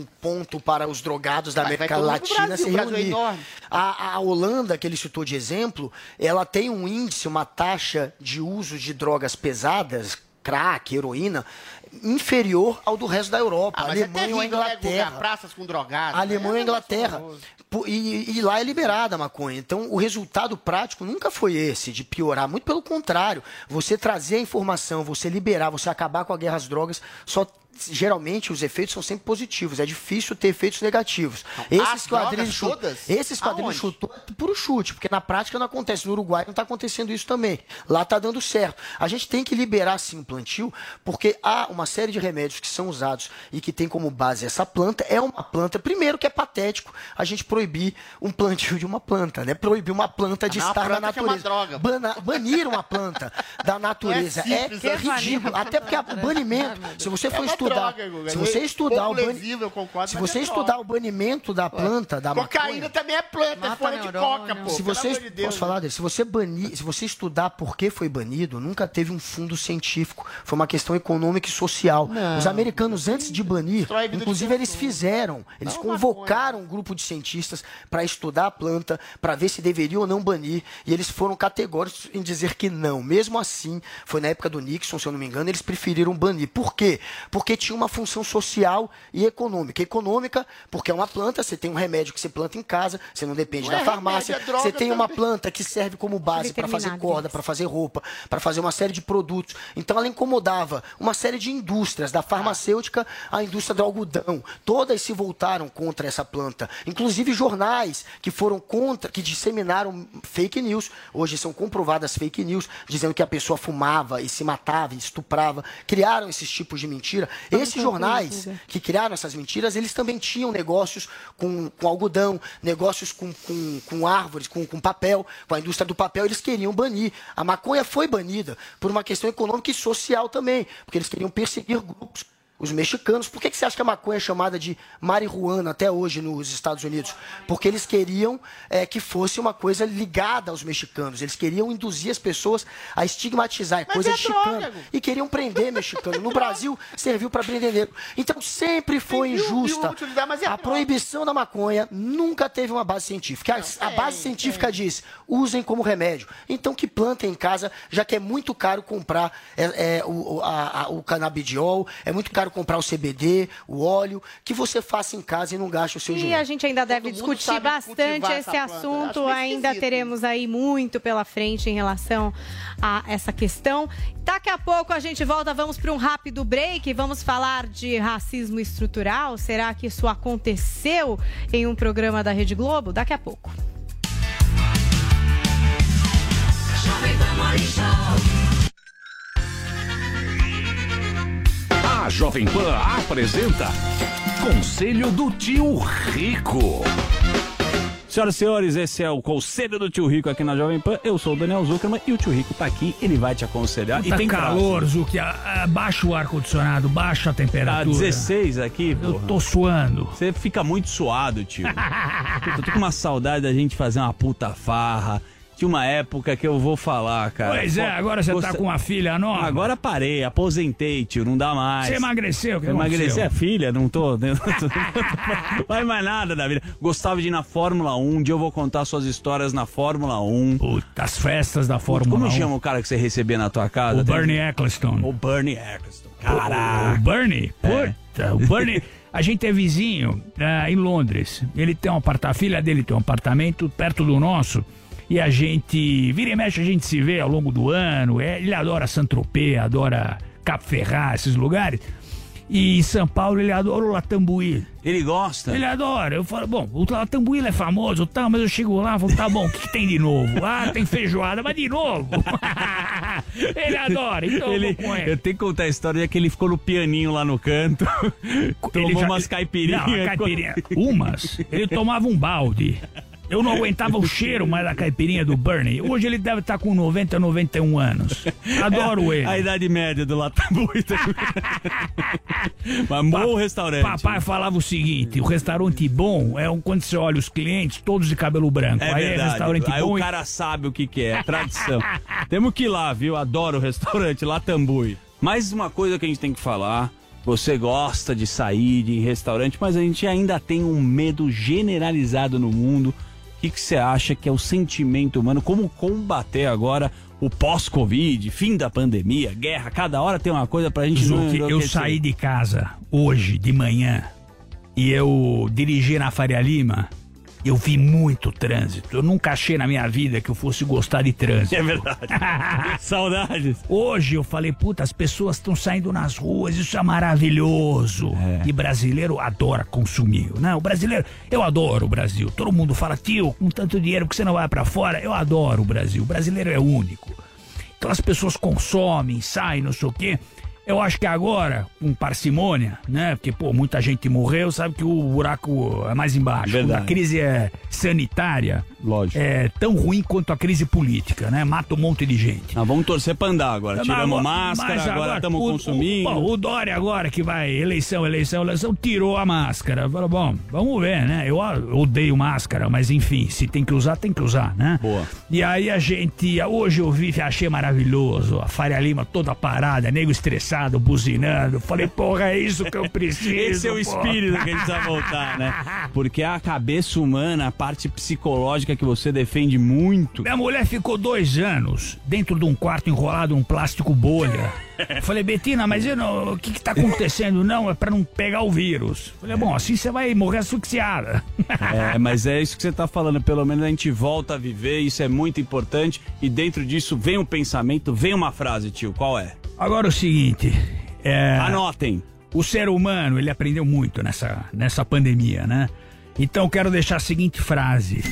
um- ponto para os drogados da vai América Latina se é reunir. enorme. A, a Holanda, que ele citou de exemplo, ela tem um índice, uma taxa de uso de drogas pesadas, crack, heroína, inferior ao do resto da Europa. Ah, é Alemanha terrível, né, Inglaterra. Praças com drogados. A Alemanha e a É Inglaterra. E, e lá é liberada a maconha. Então, o resultado prático nunca foi esse, de piorar. Muito pelo contrário. Você trazer a informação, você liberar, você acabar com a guerra às drogas, só geralmente os efeitos são sempre positivos. É difícil ter efeitos negativos. esses drogas chutou, todas? esses Aonde? chutou é puro chute, porque na prática não acontece. No Uruguai não está acontecendo isso também. Lá está dando certo. A gente tem que liberar sim o plantio, porque há uma série de remédios que são usados e que tem como base essa planta. É uma planta, primeiro que é patético a gente proibir um plantio de uma planta, né? Proibir uma planta de a estar na planta que é uma natureza. droga. Bana- banir uma planta da natureza Não é é, simples, é né? ridículo. Até porque o banimento, se você É for estudar, droga, Guga. se você é estudar o concordo, se você é estudar droga. o banimento da planta, da Cocaína maconha, também é planta, é folha de neurônio. coca, pô. se pelo você, amor de Deus. posso falar dele? Se você banir, se você estudar por que foi banido, nunca teve um fundo científico. Foi uma questão econômica e social. Não. Os americanos, antes de banir, inclusive eles fizeram, eles Não, convocaram um grupo de cientistas para estudar a planta, para ver se deveria ou não banir, e eles foram categóricos em dizer que não. Mesmo assim, foi na época do Nixon, se eu não me engano, eles preferiram banir. Por quê? Porque tinha uma função social e econômica. Econômica, porque é uma planta, você tem um remédio que você planta em casa, você não depende Não da é farmácia, remédio, é você tem uma também. planta que serve como base para fazer corda, para fazer roupa, para fazer uma série de produtos. Então ela incomodava uma série de indústrias, da farmacêutica à indústria do algodão. Todas se voltaram contra essa planta. Inclusive jornais que foram contra, que disseminaram fake news. Hoje são comprovadas fake news, dizendo que a pessoa fumava e se matava e estuprava. Criaram esses tipos de mentira. Esses jornais que criaram essas mentiras, eles também tinham negócios com, com algodão, negócios com, com, com árvores, com, com papel, com a indústria do papel, eles queriam banir. A maconha foi banida por uma questão econômica e social também, porque eles queriam perseguir grupos. Os mexicanos, por que, que você acha que a maconha é chamada de marihuana até hoje nos Estados Unidos? Porque eles queriam é, que fosse uma coisa ligada aos mexicanos. Eles queriam induzir as pessoas a estigmatizar, é coisa é de chicano. droga, Gu. E queriam prender mexicano. No Brasil, serviu para prender negro. Então sempre foi Tem injusta. mil mas é a proibição da maconha nunca teve uma base científica. A, a base científica diz: usem como remédio. Então que plantem em casa, já que é muito caro comprar é, é, o, a- o canabidiol, é muito caro comprar o CBD, o óleo, que você faça em casa e não gaste o seu E dinheiro. a gente ainda deve discutir bastante esse assunto. Meio Ainda teremos aí muito pela frente em relação a essa questão. Daqui a pouco a gente volta, vamos para um rápido break. Vamos falar de racismo estrutural. Será que isso aconteceu em um programa da Rede Globo? Daqui a pouco. A Jovem Pan apresenta Conselho do Tio Rico. Senhoras e senhores, esse é o Conselho do Tio Rico aqui na Jovem Pan. Eu sou o Daniel Zuckerman e o Tio Rico tá aqui, ele vai te aconselhar. e Tá tem calor, Zuki. Ah, Baixa o ar-condicionado, baixa a Tá temperatura. 16 aqui, pô. Eu tô suando. Você fica muito suado, tio. Puta, eu tô com uma saudade da gente fazer uma puta farra. Tinha uma época que eu vou falar, cara. Pois é, agora você tá gosta- com uma filha nova. Agora parei, aposentei, tio, não dá mais. Você emagreceu, o que emagreci aconteceu? é filha, não tô. Não faz mais nada da vida. Gostava de ir na Fórmula 1. Um dia eu vou contar suas histórias na Fórmula 1. Puta, as festas da Fórmula Como 1. chama o cara que você recebia na tua casa? O Bernie Eccleston. O Bernie Eccleston. O Caraca. Bernie? É. Puta, o Bernie. A gente é vizinho ah, em Londres. Ele tem um apartamento, a filha dele tem um apartamento perto do nosso. E a gente, vira e mexe, a gente se vê ao longo do ano. É, ele adora Saint-Tropez, adora Cap Ferrat, esses lugares. E em São Paulo ele adora o Latambuí. Ele gosta? Ele adora. Eu falo, bom, o Latambuí é famoso, tá, mas eu chego lá e falo, tá bom, o que, que tem de novo? Ah, tem feijoada, mas de novo. ele adora, então ele, eu vou com ele. eu tenho que contar a história que ele ficou no pianinho lá no canto. tomou já- umas caipirinhas. Não, caipirinha. Umas. Ele tomava um balde. Eu não aguentava o cheiro mais da caipirinha do Bernie. Hoje ele deve estar com 90, 91 anos. Adoro ele. A idade média do Latambuí. Mas bom restaurante. Papai falava o seguinte: o restaurante bom é um, quando você olha os clientes, todos de cabelo branco. É Aí é verdade. restaurante Aí bom. o e- cara sabe o que, que é, tradição. Temos que ir lá, viu? Adoro o restaurante Latambui. Mais uma coisa que a gente tem que falar. Você gosta de sair de restaurante, mas a gente ainda tem um medo generalizado no mundo. O que que você acha que é o sentimento humano? Como combater agora o pós-Covid, fim da pandemia, guerra? Cada hora tem uma coisa pra gente não Zuki, eu saí de casa hoje de manhã e eu dirigi na Faria Lima. Eu vi muito trânsito. Eu nunca achei na minha vida que eu fosse gostar de trânsito. É verdade. Saudades. Hoje eu falei, puta, as pessoas estão saindo nas ruas, isso é maravilhoso. E brasileiro adora consumir. Não, o brasileiro, eu adoro o Brasil. Todo mundo fala, tio, com tanto dinheiro que você não vai pra fora, eu adoro o Brasil. O brasileiro é único. Então as pessoas consomem, saem, não sei o quê. Eu acho que agora, com parcimônia, né? Porque, pô, muita gente morreu, sabe que o buraco é mais embaixo. Verdade. a crise é sanitária, Lógico. é tão ruim quanto a crise política, né? Mata um monte de gente. Nós vamos torcer pra andar agora. Tiramos agora- máscara, agora estamos consumindo. O, bom, o Dória agora que vai, eleição, eleição, eleição, tirou a máscara. Falou, bom, vamos ver, né? Eu odeio máscara, mas enfim, se tem que usar, tem que usar, né? Boa. E aí a gente, hoje eu vi, achei maravilhoso, a Faria Lima toda parada, nego estressado, buzinando. Falei, porra, é isso que eu preciso. Esse é o porra. espírito que a gente precisa voltar, né? Porque a cabeça humana, a parte psicológica que você defende muito. Minha mulher ficou dois anos dentro de um quarto enrolado num plástico bolha. Falei, Betina, mas não- o que que tá acontecendo? Não, é pra não pegar o vírus. Falei, bom, assim você vai morrer asfixiada. É, mas é isso que você tá falando. Pelo menos a gente volta a viver, isso é muito importante. E dentro disso vem um pensamento, vem uma frase, tio. Qual é? Agora o seguinte. É, Anotem. O ser humano, ele aprendeu muito nessa, nessa pandemia, né? Então quero deixar a seguinte frase.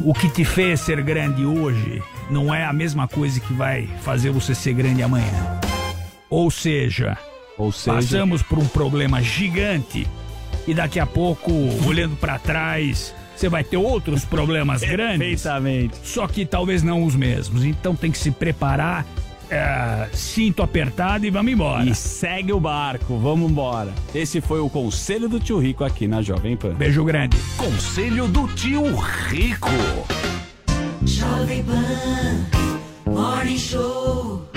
O que te fez ser grande hoje não é a mesma coisa que vai fazer você ser grande amanhã. Ou seja, Ou seja- passamos por um problema gigante e daqui a pouco, olhando pra trás, você vai ter outros problemas grandes. Perfeitamente. Só que talvez não os mesmos. Então tem que se preparar, é, cinto apertado e vamos embora. E segue o barco, vamos embora. Esse foi o conselho do tio Rico aqui na Jovem Pan. Beijo grande. Conselho do tio Rico. Jovem Pan Morning Show.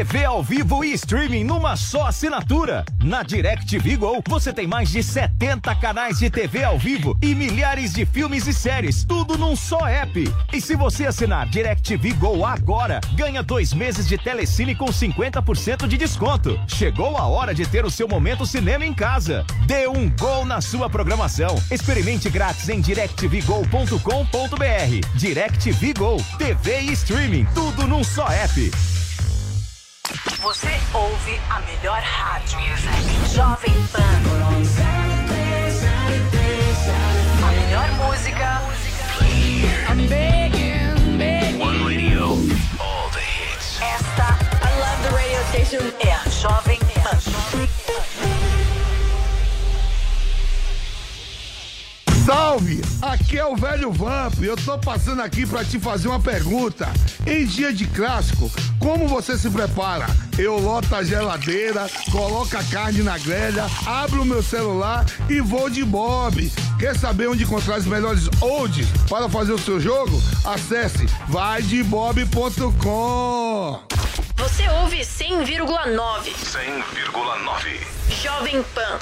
TV ao vivo e streaming numa só assinatura. Na DirecTV Go, você tem mais de 70 canais de TV ao vivo e milhares de filmes e séries, tudo num só app. E se você assinar DirecTV Go agora, ganha dois meses de telecine com 50% de desconto. Chegou a hora de ter o seu momento cinema em casa. Dê um gol na sua programação. Experimente grátis em directvgo.com.br. DirecTV Go, TV e streaming, tudo num só app. Você ouve a melhor rádio. Jovem Pan. A melhor música. I'm begging, begging. One radio, all the hits. Esta, I love the radio station. É a Jovem Pan. Salve! Aqui é o velho Vamp e eu tô passando aqui pra te fazer uma pergunta. Em dia de clássico, como você se prepara? Eu loto a geladeira, coloco a carne na grelha, abro o meu celular e vou de Bob. Quer saber onde encontrar os melhores olds para fazer o seu jogo? Acesse vaidebob.com. Você ouve 100,9. 100,9. Jovem Pan.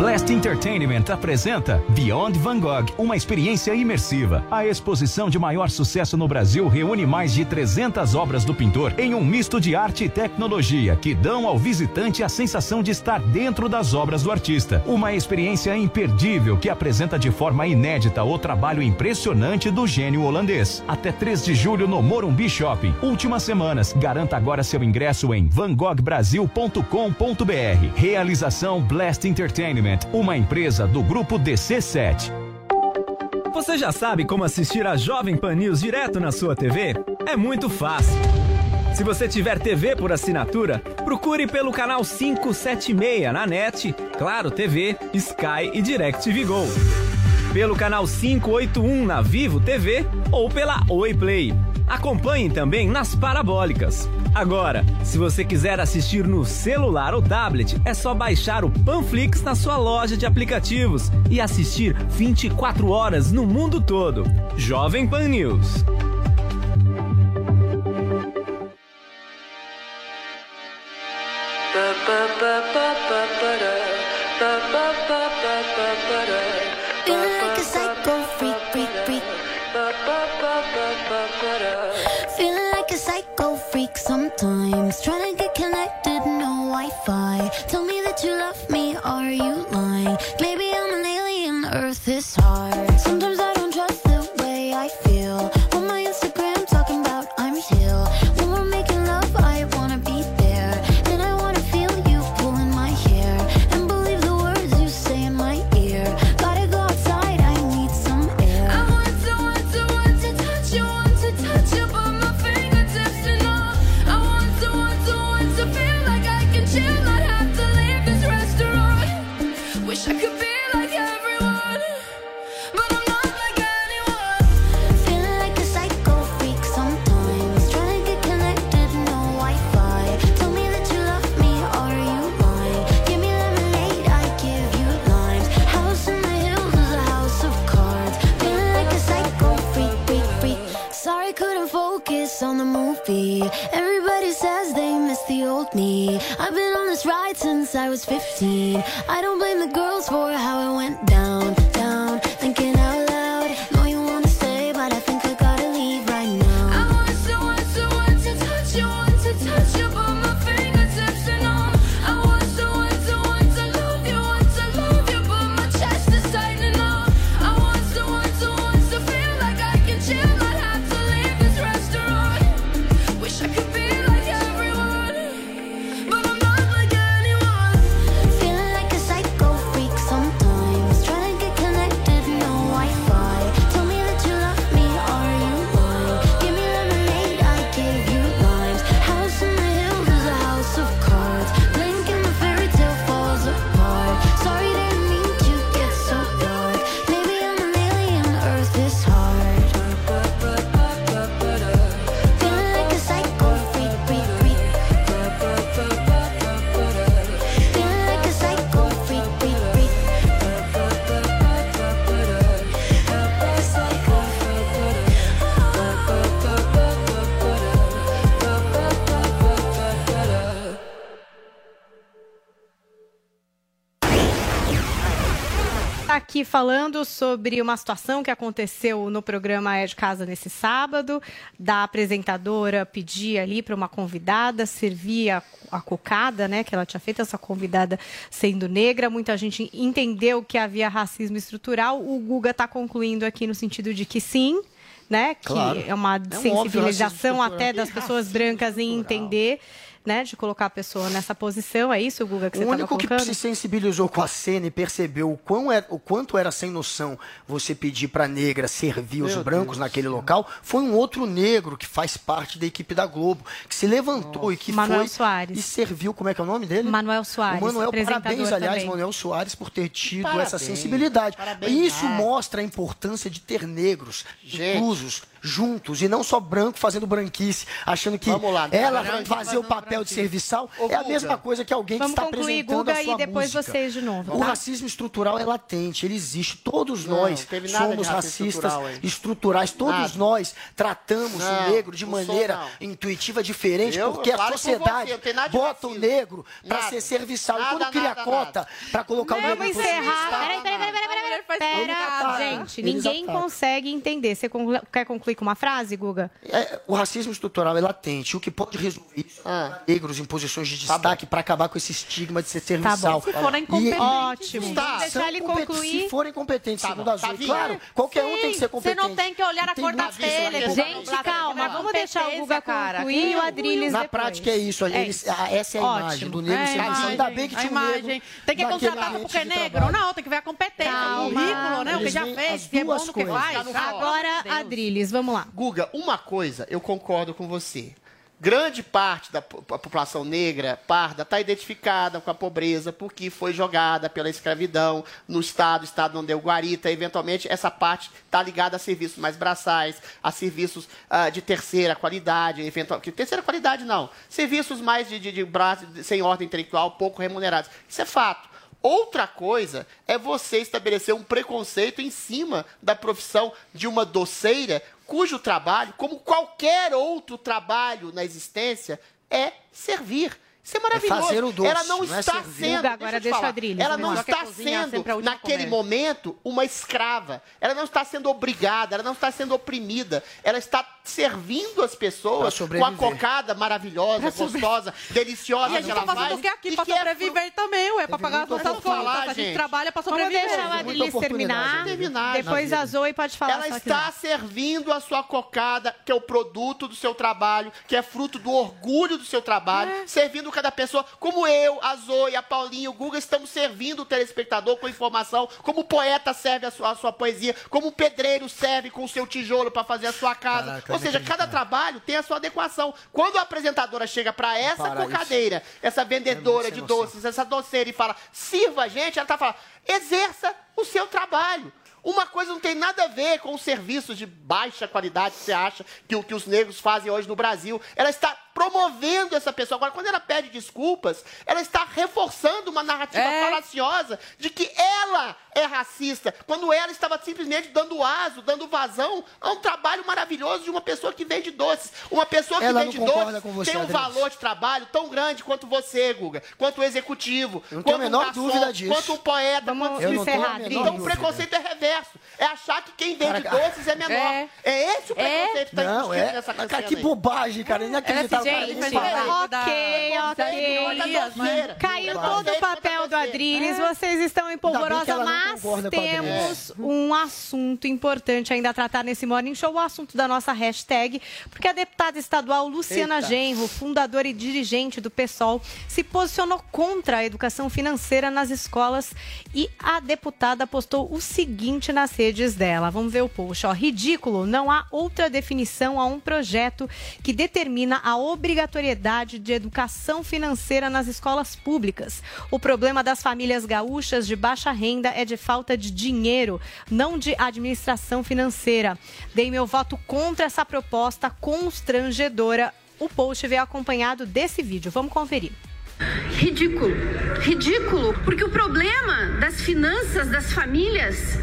Blast Entertainment apresenta Beyond Van Gogh, uma experiência imersiva. A exposição de maior sucesso no Brasil reúne mais de 300 obras do pintor em um misto de arte e tecnologia que dão ao visitante a sensação de estar dentro das obras do artista. Uma experiência imperdível que apresenta de forma inédita o trabalho impressionante do gênio holandês. Até 3 de julho no Morumbi Shopping. Últimas semanas. Garanta agora seu ingresso em vangoghbrasil.com.br. Realização Blast Entertainment, uma empresa do grupo DC7. Você já sabe como assistir a Jovem Pan News direto na sua TV? É muito fácil. Se você tiver TV por assinatura, procure pelo canal 576 na NET, Claro TV, Sky e DirecTV Go. Pelo canal 581 na Vivo TV ou pela Oi Play. Acompanhe também nas parabólicas. Agora, se você quiser assistir no celular ou tablet, é só baixar o Panflix na sua loja de aplicativos e assistir 24 horas no mundo todo. Jovem Pan News. Feeling no Wi-Fi. Tell me that you love me, are you lying? Maybe I'm an alien, Earth is hard. I've been on this ride since I was 15. I don't blame the girls for how it went down. Falando sobre uma situação que aconteceu no programa É de Casa nesse sábado, da apresentadora pedir ali para uma convidada servir a, a cocada, né, que ela tinha feito essa convidada sendo negra. Muita gente entendeu que havia racismo estrutural. O Guga está concluindo aqui no sentido de que sim, né, que Claro. é uma É um sensibilização até das pessoas brancas em entender, né, de colocar a pessoa nessa posição. É isso, Guga, que você O único que se sensibilizou com a cena e percebeu o, quão é- o quanto era sem noção você pedir para negra servir os Meu brancos naquele local foi um outro negro que faz parte da equipe da Globo, que se levantou e que Manuel foi Soares. e serviu, como é que é o nome dele? Manuel Soares, O Manuel, parabéns, aliás, também. Manuel Soares, por ter tido Parabéns, essa sensibilidade. parabéns, isso né? mostra a importância de ter negros inclusos juntos e não só branco fazendo branquice, achando que Vamos lá, ela vai fazer o papel de serviçal. Ô, é a mesma coisa que alguém Vamos que está concluir, apresentando Guga, a sua e depois música. vocês de novo, O tá? racismo estrutural é latente, ele existe. Todos Não, nós somos racistas estrutural, estruturais. Todos Nada. nós tratamos Não, o negro de sou, maneira não. intuitiva diferente, Eu porque a falo por sociedade você, bota o negro para ser serviçal. e Nada, quando cria nada, cota para colocar o negro Vamos encerrar. Peraí, peraí, peraí, peraí, peraí, peraí. Ele Pera, ataca. gente, Eles ninguém consegue entender. Você quer concluir com uma frase, Guga? É, o racismo estrutural é latente. O que pode resolver isso Ah. é negros em posições de destaque para acabar com esse estigma de ser Tá serviçal. bom. Se forem competentes, Ótimo. Tá. Deixar ele concluir. Se forem competentes, Tá segundo a tá claro, qualquer um tem que ser Você competente. não tem que olhar a cor da pele. Gente, calma, vamos deixar o Guga cara. concluir e o Adriles Na prática é isso. É eles- essa é a Ótimo. imagem do negro É, serviçal. imagem, Ainda bem que tinha um imagem. negro Tem que contratar porque é negro. Não, tem que ver a competência, o currículo, né? O que já fez, que é bom duas no que faz. Agora. Adriles, vamos lá. Guga, uma coisa eu concordo com você. Grande parte da população negra, parda, está identificada com a pobreza porque foi jogada pela escravidão no Estado, Estado não deu guarita. Eventualmente, essa parte está ligada a serviços mais braçais, a serviços ah, de terceira qualidade, eventual, que terceira qualidade não, serviços mais de, de, de braço, sem ordem intelectual, pouco remunerados. Isso é fato. Outra coisa é você estabelecer um preconceito em cima da profissão de uma doceira, cujo trabalho, como qualquer outro trabalho na existência, é servir. Isso é maravilhoso. fazer o doce, ela não, não é está servir. sendo. Agora deixa falar, a Ela vamos não está é sendo, a a naquele comer. momento, uma escrava. Ela não está sendo obrigada, ela não está sendo oprimida. Ela está servindo as pessoas com a cocada maravilhosa, gostosa, deliciosa E a que gente ela tá fazendo faz. o que aqui? e Pra que é sobreviver também, ué. Pra pagar as nossas contas. A gente Gente. trabalha pra Vamos sobreviver. deixar o muita Adriles oportunidade, terminar. Terminar, Depois a Zoe pode falar Ela só está que servindo a sua cocada, que é o produto do seu trabalho, que é fruto do orgulho do seu trabalho, É. cada pessoa, como eu, a Zoe, a Paulinha, o Guga, estamos servindo o telespectador com informação, como o poeta serve a sua, a sua poesia, como o pedreiro serve com o seu tijolo para fazer a sua casa. Caraca, Ou seja, cada trabalho tem a sua adequação. Quando a apresentadora chega para essa Para cocadeira, essa vendedora É de noção. doces, essa doceira e fala, sirva a gente, ela tá falando, exerça o seu trabalho. Uma coisa não tem nada a ver com os serviços de baixa qualidade que você acha que, o- que os negros fazem hoje no Brasil. Ela está promovendo essa pessoa. Agora, quando ela pede desculpas, ela está reforçando uma narrativa É. falaciosa de que ela é racista, quando ela estava simplesmente dando aso, dando vazão a um trabalho maravilhoso de uma pessoa que vende doces. Uma pessoa que Ela vende doces você, tem um Adriano. valor de trabalho tão grande quanto você, Guga, quanto o executivo, quanto menor o garçom, dúvida disso. quanto o poeta, Vamos quanto Eu não tenho a encerrar, então o preconceito é reverso. É achar que quem vende Cara, doces é menor. É, esse o preconceito que está é. nessa Cara, cena que aí. bobagem, cara. Inacreditável. Gente, ok, ok. Caiu todo o papel do Adriles. Vocês estão em polvorosa, mas temos um assunto importante ainda a tratar nesse Morning Show, o assunto da nossa hashtag, porque a deputada estadual Luciana Eita. Genro, fundadora e dirigente do PSOL, se posicionou contra a educação financeira nas escolas e a deputada postou o seguinte nas redes dela. Vamos ver o post. Ó, ridículo, não há outra definição a um projeto que determina a obrigatoriedade de educação financeira nas escolas públicas. O problema das famílias gaúchas de baixa renda é de falta de dinheiro, não de administração financeira. Dei meu voto contra essa proposta constrangedora. O post veio acompanhado desse vídeo. Vamos conferir. Ridículo. Ridículo, porque o problema das finanças das famílias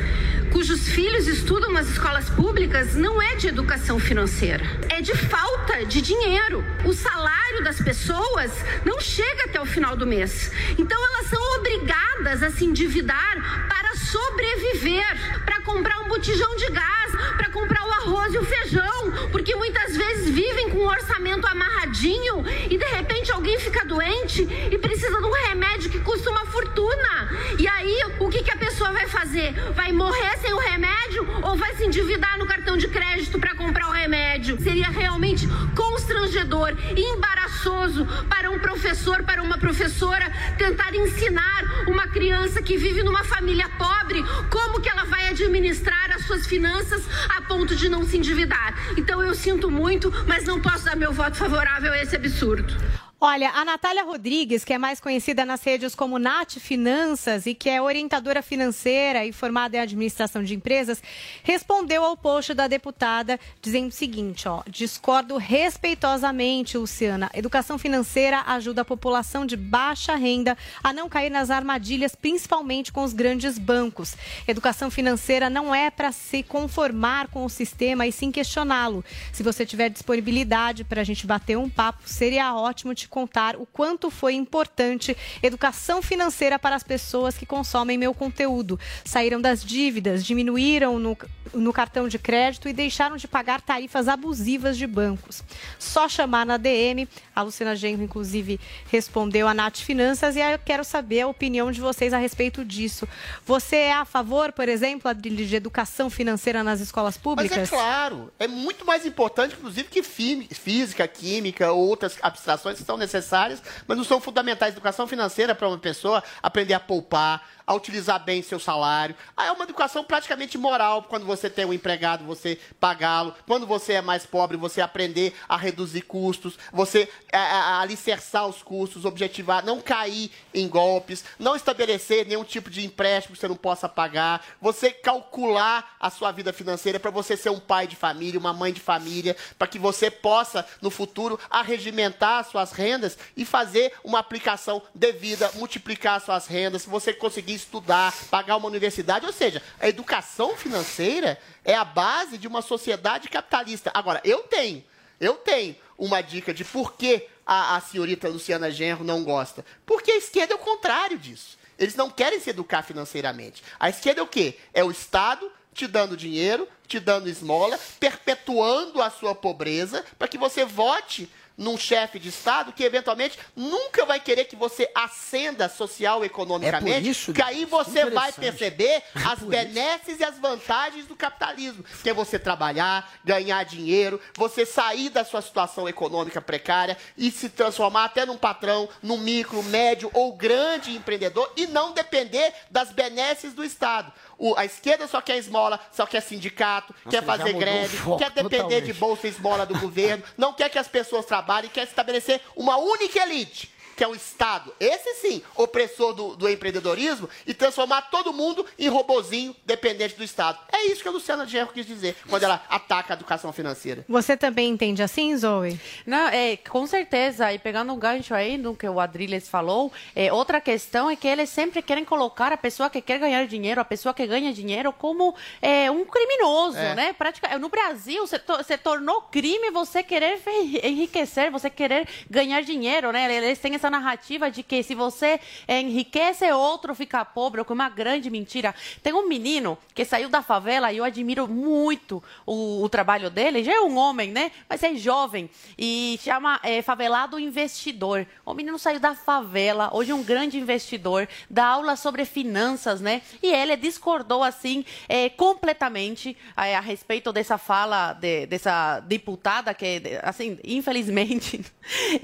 cujos filhos estudam nas escolas públicas não é de educação financeira, é de falta de dinheiro. O salário das pessoas não chega até o final do mês. Então elas são obrigadas a se endividar para sobreviver, para comprar um botijão de gás, para comprar arroz e o feijão, porque muitas vezes vivem com o orçamento amarradinho e de repente alguém fica doente e precisa de um remédio que custa uma fortuna. E aí, o que, que a pessoa vai fazer? Vai morrer sem o remédio ou vai se endividar no cartão de crédito para comprar o remédio? Seria realmente constrangedor e embaraçoso para um professor, para uma professora tentar ensinar uma criança que vive numa família pobre como que ela vai administrar as suas finanças a ponto de não se endividar. Então eu sinto muito, mas não posso dar meu voto favorável a esse absurdo. Olha, a Natália Rodrigues, que é mais conhecida nas redes como Nath Finanças e que é orientadora financeira e formada em administração de empresas, respondeu ao post da deputada dizendo o seguinte, ó, discordo respeitosamente, Luciana. Educação financeira ajuda a população de baixa renda a não cair nas armadilhas, principalmente com os grandes bancos. Educação financeira não é para se conformar com o sistema e sim questioná-lo. Se você tiver disponibilidade para a gente bater um papo, seria ótimo te contar o quanto foi importante educação financeira para as pessoas que consomem meu conteúdo. Saíram das dívidas, diminuíram no, no cartão de crédito e deixaram de pagar tarifas abusivas de bancos. Só chamar na DM. A Luciana Genro, inclusive, respondeu a Nath Finanças e eu quero saber a opinião de vocês a respeito disso. Você é a favor, por exemplo, de educação financeira nas escolas públicas? Mas é claro, é muito mais importante, inclusive, que fí- física, química ou outras abstrações que são necessárias, mas não são fundamentais. Educação financeira para uma pessoa aprender a poupar, a utilizar bem seu salário. Ah, é uma educação praticamente moral quando você tem um empregado, você pagá-lo. Quando você é mais pobre, você aprender a reduzir custos, você alicerçar os custos, objetivar, não cair em golpes, não estabelecer nenhum tipo de empréstimo que você não possa pagar, você calcular a sua vida financeira para você ser um pai de família, uma mãe de família, para que você possa, no futuro, arregimentar as suas rendas e fazer uma aplicação devida, multiplicar as suas rendas, se você conseguir estudar, pagar uma universidade. Ou seja, a educação financeira é a base de uma sociedade capitalista. Agora, eu tenho, eu tenho uma dica de por que a, a senhorita Luciana Genro não gosta. Porque a esquerda é o contrário disso. Eles não querem se educar financeiramente. A esquerda é o quê? É o Estado te dando dinheiro, te dando esmola, perpetuando a sua pobreza, para que você vote num chefe de Estado que eventualmente nunca vai querer que você ascenda social e economicamente, É por isso, que aí você vai perceber É as por benesses e as vantagens do capitalismo, que é você trabalhar, ganhar dinheiro, você sair da sua situação econômica precária e se transformar até num patrão, num micro, médio ou grande empreendedor e não depender das benesses do Estado. O- a esquerda só quer esmola, só quer sindicato, Nossa, quer fazer greve, foco quer depender totalmente. de bolsa e esmola do governo, não quer que as pessoas trabalhem, quer estabelecer uma única elite, que é o Estado, esse sim, opressor do, do empreendedorismo, e transformar todo mundo em robozinho dependente do Estado. É isso que a Luciana Gerro quis dizer quando ela ataca a educação financeira. Você também entende assim, Zoe? Não, é, com certeza. E pegando um gancho aí no que o Adriles falou, é, outra questão é que eles sempre querem colocar a pessoa que quer ganhar dinheiro, a pessoa que ganha dinheiro, como é, um criminoso, É. né? Pratica, no Brasil, se tornou crime você querer enriquecer, você querer ganhar dinheiro, né? Eles têm essa narrativa de que se você enriquece, outro fica pobre, que é uma grande mentira. Tem um menino que saiu da favela e eu admiro muito o, o trabalho dele. Já é um homem, né? Mas é jovem e chama é, Favelado Investidor. O menino saiu da favela, hoje é um grande investidor, dá aula sobre finanças, né? E ele discordou, assim, é, completamente é, a respeito dessa fala de- dessa deputada que, assim, infelizmente,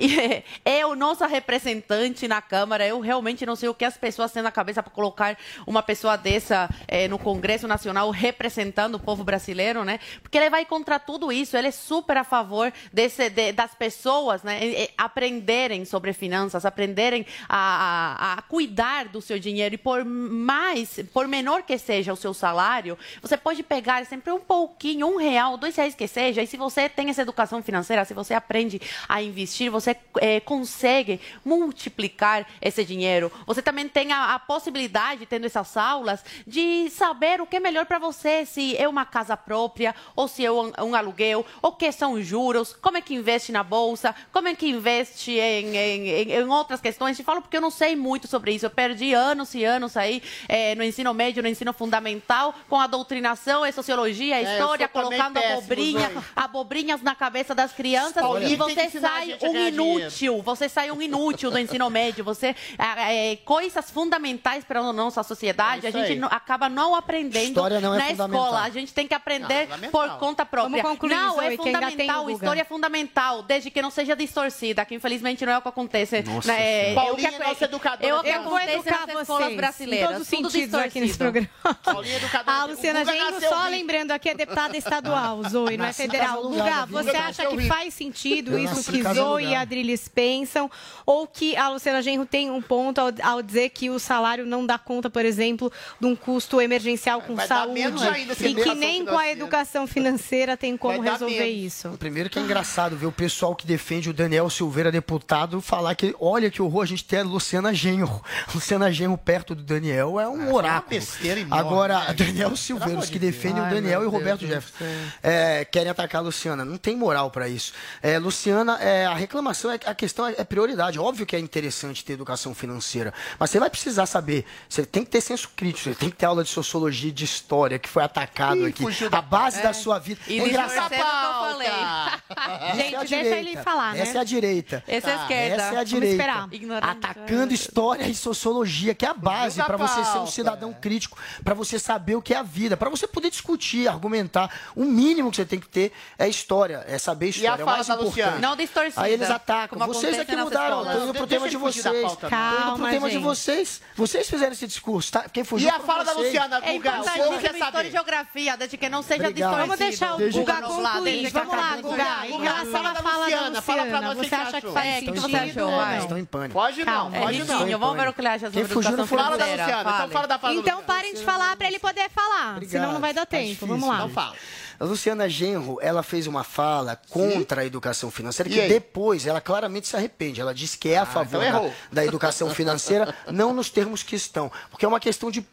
é, é o nosso representante na Câmara. Eu realmente não sei o que as pessoas têm na cabeça para colocar uma pessoa dessa é, no Congresso Nacional representando o povo brasileiro, né? Porque ele vai contra tudo isso. Ele é super a favor desse, de- das pessoas, né? e- e aprenderem sobre finanças, aprenderem a, a- a cuidar do seu dinheiro. E por mais, por menor que seja o seu salário, você pode pegar sempre um pouquinho, um real, dois reais que seja. E se você tem essa educação financeira, se você aprende a investir, você eh, consegue multiplicar esse dinheiro. Você também tem a, a possibilidade, tendo essas aulas, de saber o que é melhor para você, se é uma casa própria, ou se é um, um aluguel, o que são juros, como é que investe na bolsa, como é que investe em, em, em- outras questões. Te falo porque eu não sei muito sobre isso. Eu perdi anos e anos aí eh, no ensino médio, no ensino fundamental, com a doutrinação, a sociologia, a É, eu história, colocando abobrinha, abobrinhas na cabeça das crianças e você sai um ganhar dinheiro. inútil. Você sai um inútil. Útil do ensino médio, você é, é, coisas fundamentais para a nossa sociedade, É a gente não- acaba não aprendendo não é na escola. A gente tem que aprender Não, por conta própria. Vamos concluir, não, Zoe, é fundamental. História é fundamental, desde que não seja distorcida, que infelizmente não é o que acontece. Nossa né, é, é Paulinha é nossa educadora que Eu vou educar nas escolas vocês brasileiras. em todos os tudo sentidos aqui nesse programa. Paulinha educadora. A Luciana Genro, só rico. lembrando aqui, é deputada estadual, Zoe, não é federal. Guga, alugada, você acha que faz sentido Eu isso que Zoe e alugada. a Adriles pensam? Ou que a Luciana Genro tem um ponto ao, ao dizer que o salário não dá conta, por exemplo, de um custo emergencial com Vai saúde menos ainda e que nem com a educação financeira tem como resolver isso? Primeiro que é engraçado ver o pessoal que defende o Daniel Silveira, deputado, falar que, olha que horror, a gente tem a Luciana Genro. Luciana Genro perto do Daniel é um oráculo. besteira enorme, Agora, né, Daniel? Silveira, os que defendem o Ai, Daniel e o Roberto Deus Jefferson, é, querem atacar a Luciana. Não tem moral para isso. É, Luciana, é, a reclamação, é, a questão é, é prioridade. Óbvio que é interessante ter educação financeira, mas você vai precisar saber. Você tem que ter senso crítico, você tem que ter aula de sociologia e de história, que foi atacado Ih, aqui. fugiu A da- base da sua vida. E é engraçado. falei. Essa Gente, é deixa ele falar, né? Essa é a direita. Essa é a esquerda. Essa é a Vamos direita. Atacando história e sociologia, que é a base para você ser um cidadão crítico, para você saber o que é a vida, para você poder discutir, argumentar. O mínimo que você tem que ter é história, é saber história. a é o fala mais da importante. Luciana? Não distorcida. Aí eles atacam. Vocês é que mudaram. Escolas. Tô indo pro tema de da vocês. pauta, Tô indo Calma, pro tema de vocês. Vocês fizeram esse discurso, tá? Quem fugiu E a fala da vocês. Luciana, É Guga? O povo importantíssimo quer história e saber. geografia, desde que não seja Obrigado. distorcido. Vamos deixar o Guga concluir. Vamos lá, Guga. Em Guga, relação fala à da fala da Luciana, fala pra nós o que você acha que faz É, que sentido? você achou, vai? Estão em pânico. Pode não, Calma. É pode não. Vamos ver o que ele acha sobre não educação foi Fala da financeira. Luciana, então Fale. fala da fala da Então parem de falar para ele poder falar, senão não vai dar Tá tempo. Vamos lá. Então fala. A Luciana Genro, ela fez uma fala contra a educação financeira, E que aí? depois ela claramente se arrepende. Ela disse que é a favor então da, da educação financeira, não nos termos que estão. Porque é uma questão de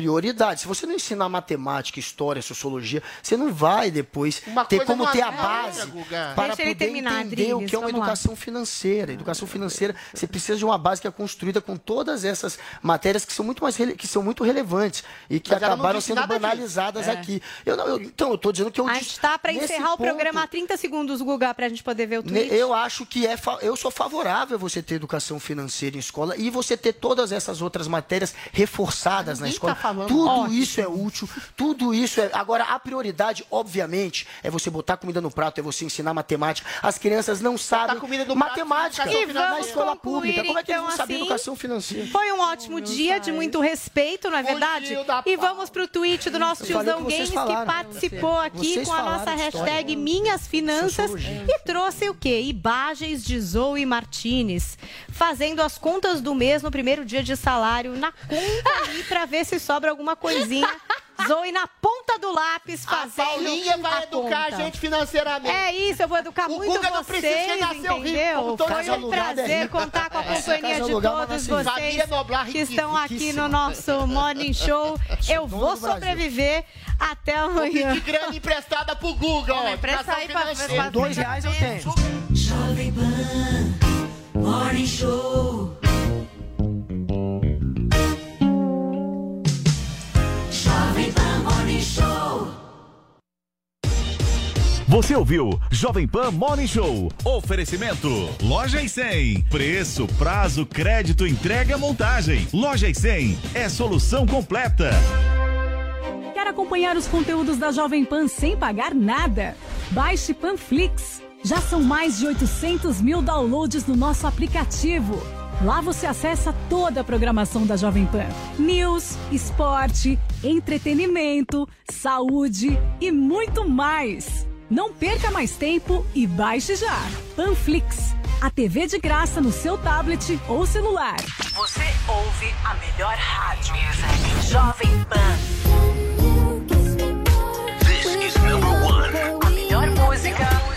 prioridade. Se você não ensinar matemática, história, sociologia, você não vai depois Uma ter como ter a base Guga. para Deixa poder terminar, entender o Adriles, que é uma vamos lá. educação financeira. Educação financeira, você precisa de uma base que é construída com todas essas matérias que são muito mais que são muito relevantes e que Mas acabaram sendo banalizadas É. aqui. Eu não- eu- então, eu estou dizendo que eu A gente tá para encerrar o ponto, programa há 30 segundos, Guga, pra gente poder ver o tweet. Eu acho que é. Eu sou favorável a você ter educação financeira em escola e você ter todas essas outras matérias reforçadas na Ninguém escola. tá falando tudo ótimo. isso é útil, tudo isso é. Agora, a prioridade, obviamente, é você botar comida no prato, é você ensinar matemática. As crianças não sabem comida no prato, matemática educação E na vamos escola concluir, pública. Como é que eles então, vão saber assim, educação financeira? Foi um ótimo dia de muito respeito, não é verdade? da E vamos pro tweet do nosso tiozão que Games, que falaram. participou aqui Vocês com a nossa de história. hashtag Minhas Finanças e trouxe o quê? Imagens de Zoe Martinez, fazendo as contas do mês no primeiro dia de salário na conta ali pra ver se sobra alguma coisinha. Zoe na ponta do lápis A fazendo Paulinha vai a educar a conta. gente financeiramente. É isso, eu vou educar O muito Guga não precisa vocês, a rico, entendeu? todo Foi um é prazer rico. contar com a companhia de todos rico. vocês Noblar, que estão aqui no nosso Morning Show. Eu vou sobreviver até amanhã. pedir grana emprestada pro Guga, ó. Empresta educação aí pra- pra- Dois reais eu tenho. Jovem Pan Morning Show. Show. Você ouviu Jovem Pan Morning Show. Oferecimento. Loja e 100. Preço, prazo, crédito, entrega, montagem. Loja e 100 é solução completa. Quer acompanhar os conteúdos da Jovem Pan sem pagar nada? Baixe Panflix. Já são mais de 800 mil downloads no nosso aplicativo. Lá você acessa toda a programação da Jovem Pan: news, esporte, entretenimento, saúde e muito mais. Não perca mais tempo e baixe já. Panflix, a TV de graça no seu tablet ou celular. Você ouve a melhor rádio. Jovem Pan. This is number one. A melhor música.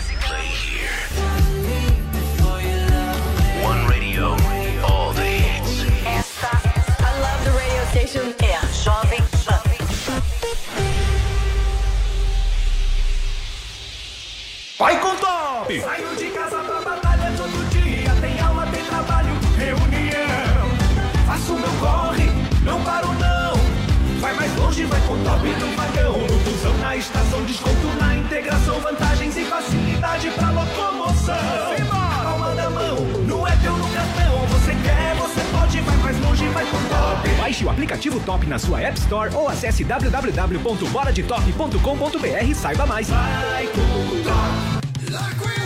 Vai com top! Saio de casa pra batalha todo dia. Tem aula, tem trabalho, reunião. Faço meu corre, não paro não. Vai mais longe, vai com top no vagão. No busão, na estação, desconto na integração. Vantagens e facilidade pra locomoção. Baixe o aplicativo Top na sua App Store ou acesse www.boradetop.com.br e saiba mais. Vai com top.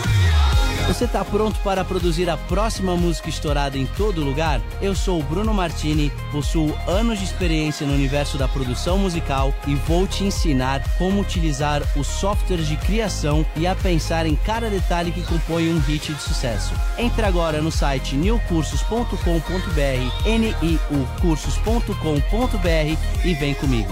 Você está pronto para produzir a próxima música estourada em todo lugar? Eu sou o Bruno Martini, possuo anos de experiência no universo da produção musical e vou te ensinar como utilizar os softwares de criação e a pensar em cada detalhe que compõe um hit de sucesso. Entre agora no site newcursos.com.br, niucursos.com.br e vem comigo.